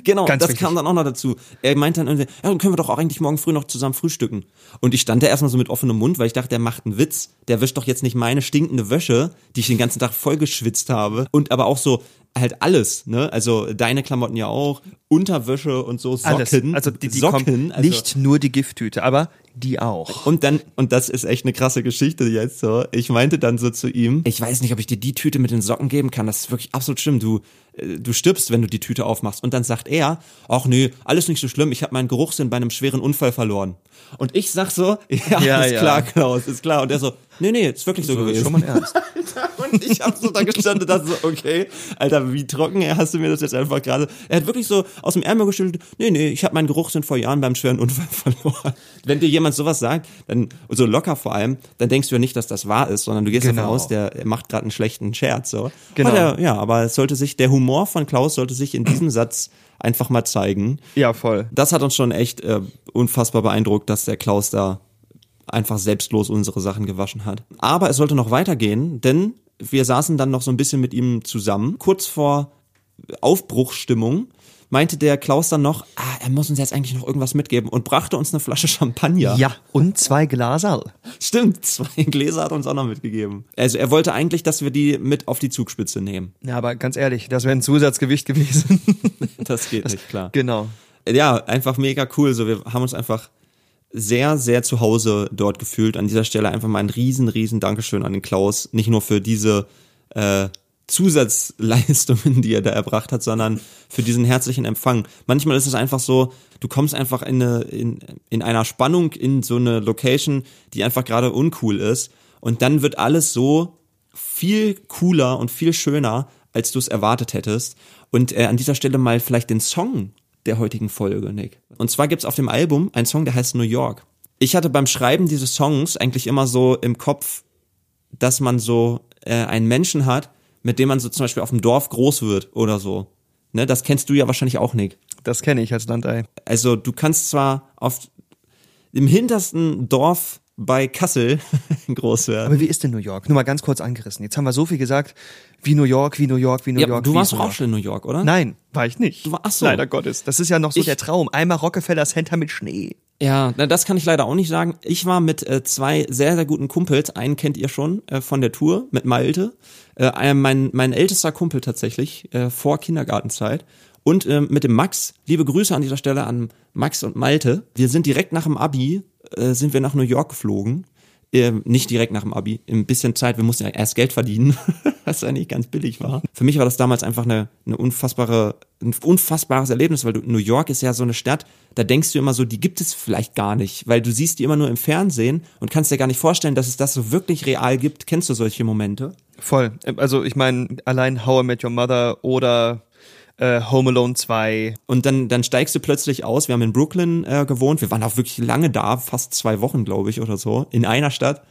Genau, Ganz das wichtig. kam dann auch noch dazu. Er meinte dann, irgendwie, ja, dann können wir doch auch eigentlich morgen früh noch zusammen frühstücken. Und ich stand da erstmal so mit offenem Mund, weil ich dachte, der macht einen Witz. Der wischt doch jetzt nicht meine stinkende Wäsche, die ich den ganzen Tag vollgeschwitzt habe. Und aber auch so halt alles, ne? Also deine Klamotten ja auch, Unterwäsche und so, Socken. Alles. Also die, die Socken. kommt also, nicht nur die Gifttüte, aber die auch. Und dann, und das ist echt eine krasse Geschichte jetzt so. Ich meinte dann so zu ihm, ich weiß nicht, ob ich dir die Tüte mit den Socken geben kann. Das ist wirklich absolut schlimm. Du, äh, du stirbst, wenn du die Tüte aufmachst. Und dann sagt er, ach nee, alles nicht so schlimm. Ich habe meinen Geruchssinn bei einem schweren Unfall verloren. Und ich sag so, ja, Ja, ist ja. klar, Klaus, ist klar. Und er so, nee, nee, ist wirklich so, So, gewesen. schon mal ernst. Und ich hab so da gestanden und dachte so, okay, Alter, wie trocken hast du mir das jetzt einfach gerade. Er hat wirklich so aus dem Ärmel geschüttelt, nee, nee, ich habe meinen Geruchssinn vor Jahren beim schweren Unfall verloren. Wenn dir jemand sowas sagt, dann so locker vor allem, dann denkst du ja nicht, dass das wahr ist, sondern du gehst Genau. davon aus, der macht gerade einen schlechten Scherz. So. Genau. Aber der, ja, aber es sollte sich, der Humor von Klaus sollte sich in diesem Satz einfach mal zeigen. Ja, voll. Das hat uns schon echt äh, unfassbar beeindruckt, dass der Klaus da einfach selbstlos unsere Sachen gewaschen hat. Aber es sollte noch weitergehen, denn wir saßen dann noch so ein bisschen mit ihm zusammen. Kurz vor Aufbruchsstimmung meinte der Klaus dann noch, ah, er muss uns jetzt eigentlich noch irgendwas mitgeben und brachte uns eine Flasche Champagner. Ja, und zwei Glaser. Stimmt, zwei Gläser hat er uns auch noch mitgegeben. Also er wollte eigentlich, dass wir die mit auf die Zugspitze nehmen. Ja, aber ganz ehrlich, das wäre ein Zusatzgewicht gewesen. Das geht nicht, klar. genau. ja, einfach mega cool. So, wir haben uns einfach sehr, sehr zu Hause dort gefühlt. An dieser Stelle einfach mal ein riesen, riesen Dankeschön an den Klaus. Nicht nur für diese äh, Zusatzleistungen, die er da erbracht hat, sondern für diesen herzlichen Empfang. Manchmal ist es einfach so, du kommst einfach in, eine, in, in einer Spannung in so eine Location, die einfach gerade uncool ist und dann wird alles so viel cooler und viel schöner, als du es erwartet hättest. Und äh, an dieser Stelle mal vielleicht den Song der heutigen Folge, Nick. Und zwar gibt's auf dem Album einen Song, der heißt New York. Ich hatte beim Schreiben dieses Songs eigentlich immer so im Kopf, dass man so äh, einen Menschen hat, mit dem man so zum Beispiel auf dem Dorf groß wird oder so. Ne, das kennst du ja wahrscheinlich auch, Nick. Das kenne ich als Landei. Also du kannst zwar auf im hintersten Dorf bei Kassel groß werden. Aber wie ist denn New York? Nur mal ganz kurz angerissen. Jetzt haben wir so viel gesagt, wie New York, wie New York, wie New ja, York. du warst doch auch schon in New York, oder? Nein, war ich nicht. Du war- ach so. Leider Gottes. Das ist ja noch so Ich- der Traum. Einmal Rockefeller Center mit Schnee. Ja, na, das kann ich leider auch nicht sagen. Ich war mit äh, zwei sehr, sehr guten Kumpels. Einen kennt ihr schon äh, von der Tour mit Malte. Äh, ein- mein, mein ältester Kumpel tatsächlich, äh, vor Kindergartenzeit. Und ähm, mit dem Max. Liebe Grüße an dieser Stelle an Max und Malte. Wir sind direkt nach dem Abi, äh, sind wir nach New York geflogen. Ähm, nicht direkt nach dem Abi, ein bisschen Zeit, wir mussten ja erst Geld verdienen, was eigentlich ganz billig war. Für mich war das damals einfach eine, eine unfassbare, ein unfassbares Erlebnis, weil du, New York ist ja so eine Stadt, da denkst du immer so, die gibt es vielleicht gar nicht, weil du siehst die immer nur im Fernsehen und kannst dir gar nicht vorstellen, dass es das so wirklich real gibt. Kennst du solche Momente? Voll. Also ich meine, allein How I Met Your Mother oder äh, Home Alone 2. Und dann, dann steigst du plötzlich aus. Wir haben in Brooklyn äh, gewohnt. Wir waren auch wirklich lange da, fast zwei Wochen, glaube ich, oder so, in einer Stadt,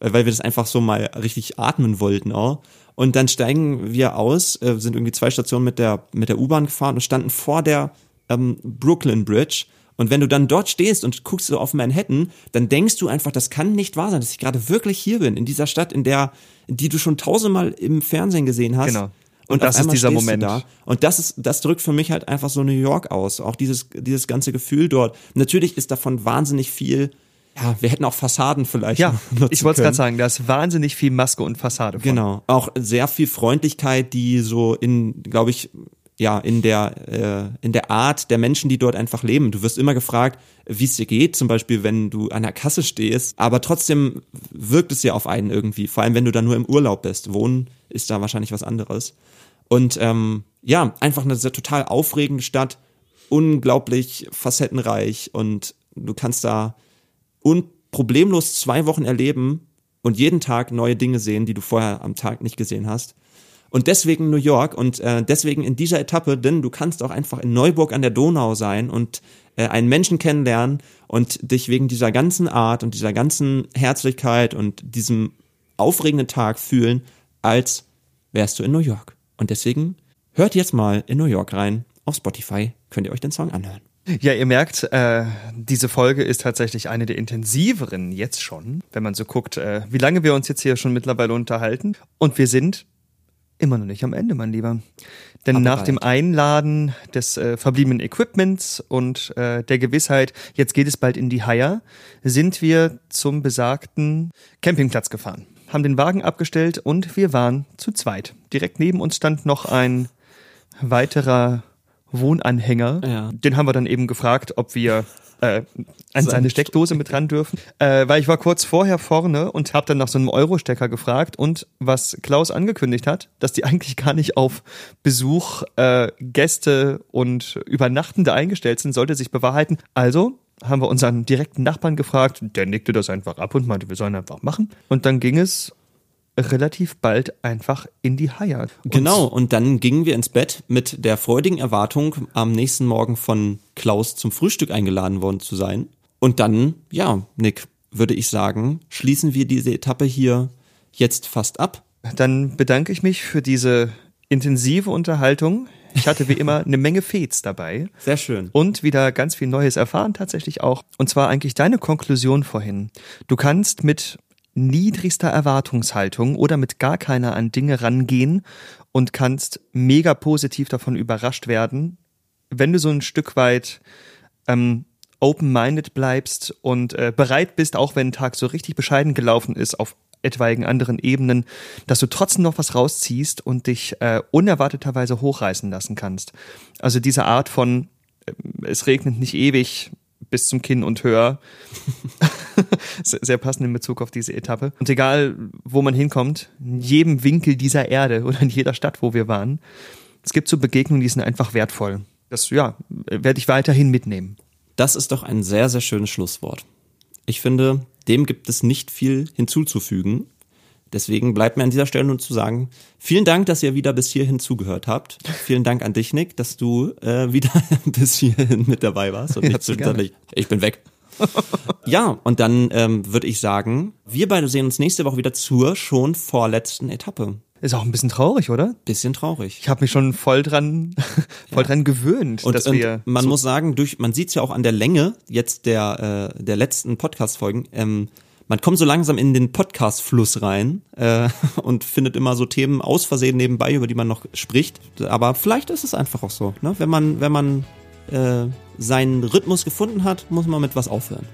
äh, weil wir das einfach so mal richtig atmen wollten auch. Und dann steigen wir aus, äh, sind irgendwie zwei Stationen mit der, mit der U-Bahn gefahren und standen vor der ähm, Brooklyn Bridge. Und wenn du dann dort stehst und guckst so auf Manhattan, dann denkst du einfach, das kann nicht wahr sein, dass ich gerade wirklich hier bin, in dieser Stadt, in der, die du schon tausendmal im Fernsehen gesehen hast. Genau. Und, Und das ist dieser Moment. Da. Und das ist, das drückt für mich halt einfach so New York aus. Auch dieses, dieses ganze Gefühl dort. Natürlich ist davon wahnsinnig viel. Ja, wir hätten auch Fassaden vielleicht. Ja, ich wollte es gerade sagen, da ist wahnsinnig viel Maske und Fassade von. Genau. Auch sehr viel Freundlichkeit, die so in, glaube ich, ja, in der, äh, in der Art der Menschen, die dort einfach leben. Du wirst immer gefragt, wie es dir geht, zum Beispiel, wenn du an der Kasse stehst, aber trotzdem wirkt es ja auf einen irgendwie, vor allem wenn du dann nur im Urlaub bist. Wohnen ist da wahrscheinlich was anderes. Und ähm, ja, einfach eine total aufregende Stadt, unglaublich facettenreich und du kannst da un problemlos zwei Wochen erleben und jeden Tag neue Dinge sehen, die du vorher am Tag nicht gesehen hast. Und deswegen New York und äh, deswegen in dieser Etappe, denn du kannst auch einfach in Neuburg an der Donau sein und äh, einen Menschen kennenlernen und dich wegen dieser ganzen Art und dieser ganzen Herzlichkeit und diesem aufregenden Tag fühlen, als wärst du in New York. Und deswegen hört jetzt mal in New York rein. Auf Spotify könnt ihr euch den Song anhören. Ja, ihr merkt, äh, diese Folge ist tatsächlich eine der intensiveren jetzt schon, wenn man so guckt, äh, wie lange wir uns jetzt hier schon mittlerweile unterhalten. Und wir sind immer noch nicht am Ende, mein Lieber. Denn Aber nach bald. dem Einladen des äh, verbliebenen Equipments und äh, der Gewissheit, jetzt geht es bald in die Haier, sind wir zum besagten Campingplatz gefahren, haben den Wagen abgestellt und wir waren zu zweit. Direkt neben uns stand noch ein weiterer Wohnanhänger. Ja. Den haben wir dann eben gefragt, ob wir äh, an seine Steckdose mit ran dürfen. Äh, weil ich war kurz vorher vorne und habe dann nach so einem Euro-Stecker gefragt und was Klaus angekündigt hat, dass die eigentlich gar nicht auf Besuch, äh, Gäste und Übernachtende eingestellt sind, sollte sich bewahrheiten. Also haben wir unseren direkten Nachbarn gefragt, der nickte das einfach ab und meinte, wir sollen einfach machen. Und dann ging es relativ bald einfach in die Haier. Und Genau, und dann gingen wir ins Bett mit der freudigen Erwartung, am nächsten Morgen von Klaus zum Frühstück eingeladen worden zu sein. Und dann, ja, Nick, würde ich sagen, schließen wir diese Etappe hier jetzt fast ab. Dann bedanke ich mich für diese intensive Unterhaltung. Ich hatte wie immer eine Menge Fets dabei Sehr schön. und wieder ganz viel Neues erfahren tatsächlich auch. Und zwar eigentlich deine Konklusion vorhin. Du kannst mit niedrigster Erwartungshaltung oder mit gar keiner an Dinge rangehen und kannst mega positiv davon überrascht werden, wenn du so ein Stück weit ähm, open-minded bleibst und äh, bereit bist, auch wenn ein Tag so richtig bescheiden gelaufen ist, auf etwaigen anderen Ebenen, dass du trotzdem noch was rausziehst und dich äh, unerwarteterweise hochreißen lassen kannst. Also diese Art von äh, es regnet nicht ewig bis zum Kinn und Hör Sehr passend in Bezug auf diese Etappe. Und egal, wo man hinkommt, in jedem Winkel dieser Erde oder in jeder Stadt, wo wir waren, es gibt so Begegnungen, die sind einfach wertvoll. Das, ja, werde ich weiterhin mitnehmen. Das ist doch ein sehr, sehr schönes Schlusswort. Ich finde, dem gibt es nicht viel hinzuzufügen. Deswegen bleibt mir an dieser Stelle nur zu sagen, vielen Dank, dass ihr wieder bis hierhin zugehört habt. Vielen Dank an dich, Nick, dass du äh, wieder bis hierhin mit dabei warst und nicht zwischenzeitlich, ich bin weg. Ja, und dann ähm, würde ich sagen, wir beide sehen uns nächste Woche wieder zur schon vorletzten Etappe. Ist auch ein bisschen traurig, oder? Bisschen traurig. Ich habe mich schon voll dran, voll ja. dran gewöhnt, und, dass und wir. Man so muss sagen, durch, man sieht's ja auch an der Länge jetzt der äh, der letzten Podcast-Folgen. Ähm, man kommt so langsam in den Podcast-Fluss rein äh, und findet immer so Themen aus Versehen nebenbei, über die man noch spricht. Aber vielleicht ist es einfach auch so, ne? Wenn man, wenn man äh, seinen Rhythmus gefunden hat, muss man mit was aufhören.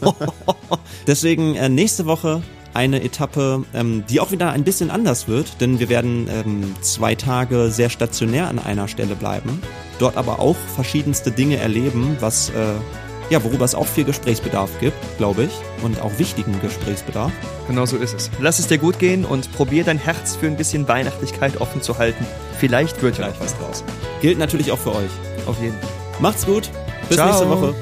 Deswegen äh, nächste Woche eine Etappe, ähm, die auch wieder ein bisschen anders wird, denn wir werden ähm, zwei Tage sehr stationär an einer Stelle bleiben, dort aber auch verschiedenste Dinge erleben, was äh, ja, worüber es auch viel Gesprächsbedarf gibt, glaube ich, und auch wichtigen Gesprächsbedarf. Genau so ist es. Lass es dir gut gehen und probier dein Herz für ein bisschen Weihnachtlichkeit offen zu halten. Vielleicht wird ja noch was draus. Gilt natürlich auch für euch. Auf jeden Fall. Macht's gut. Bis Ciao. nächste Woche.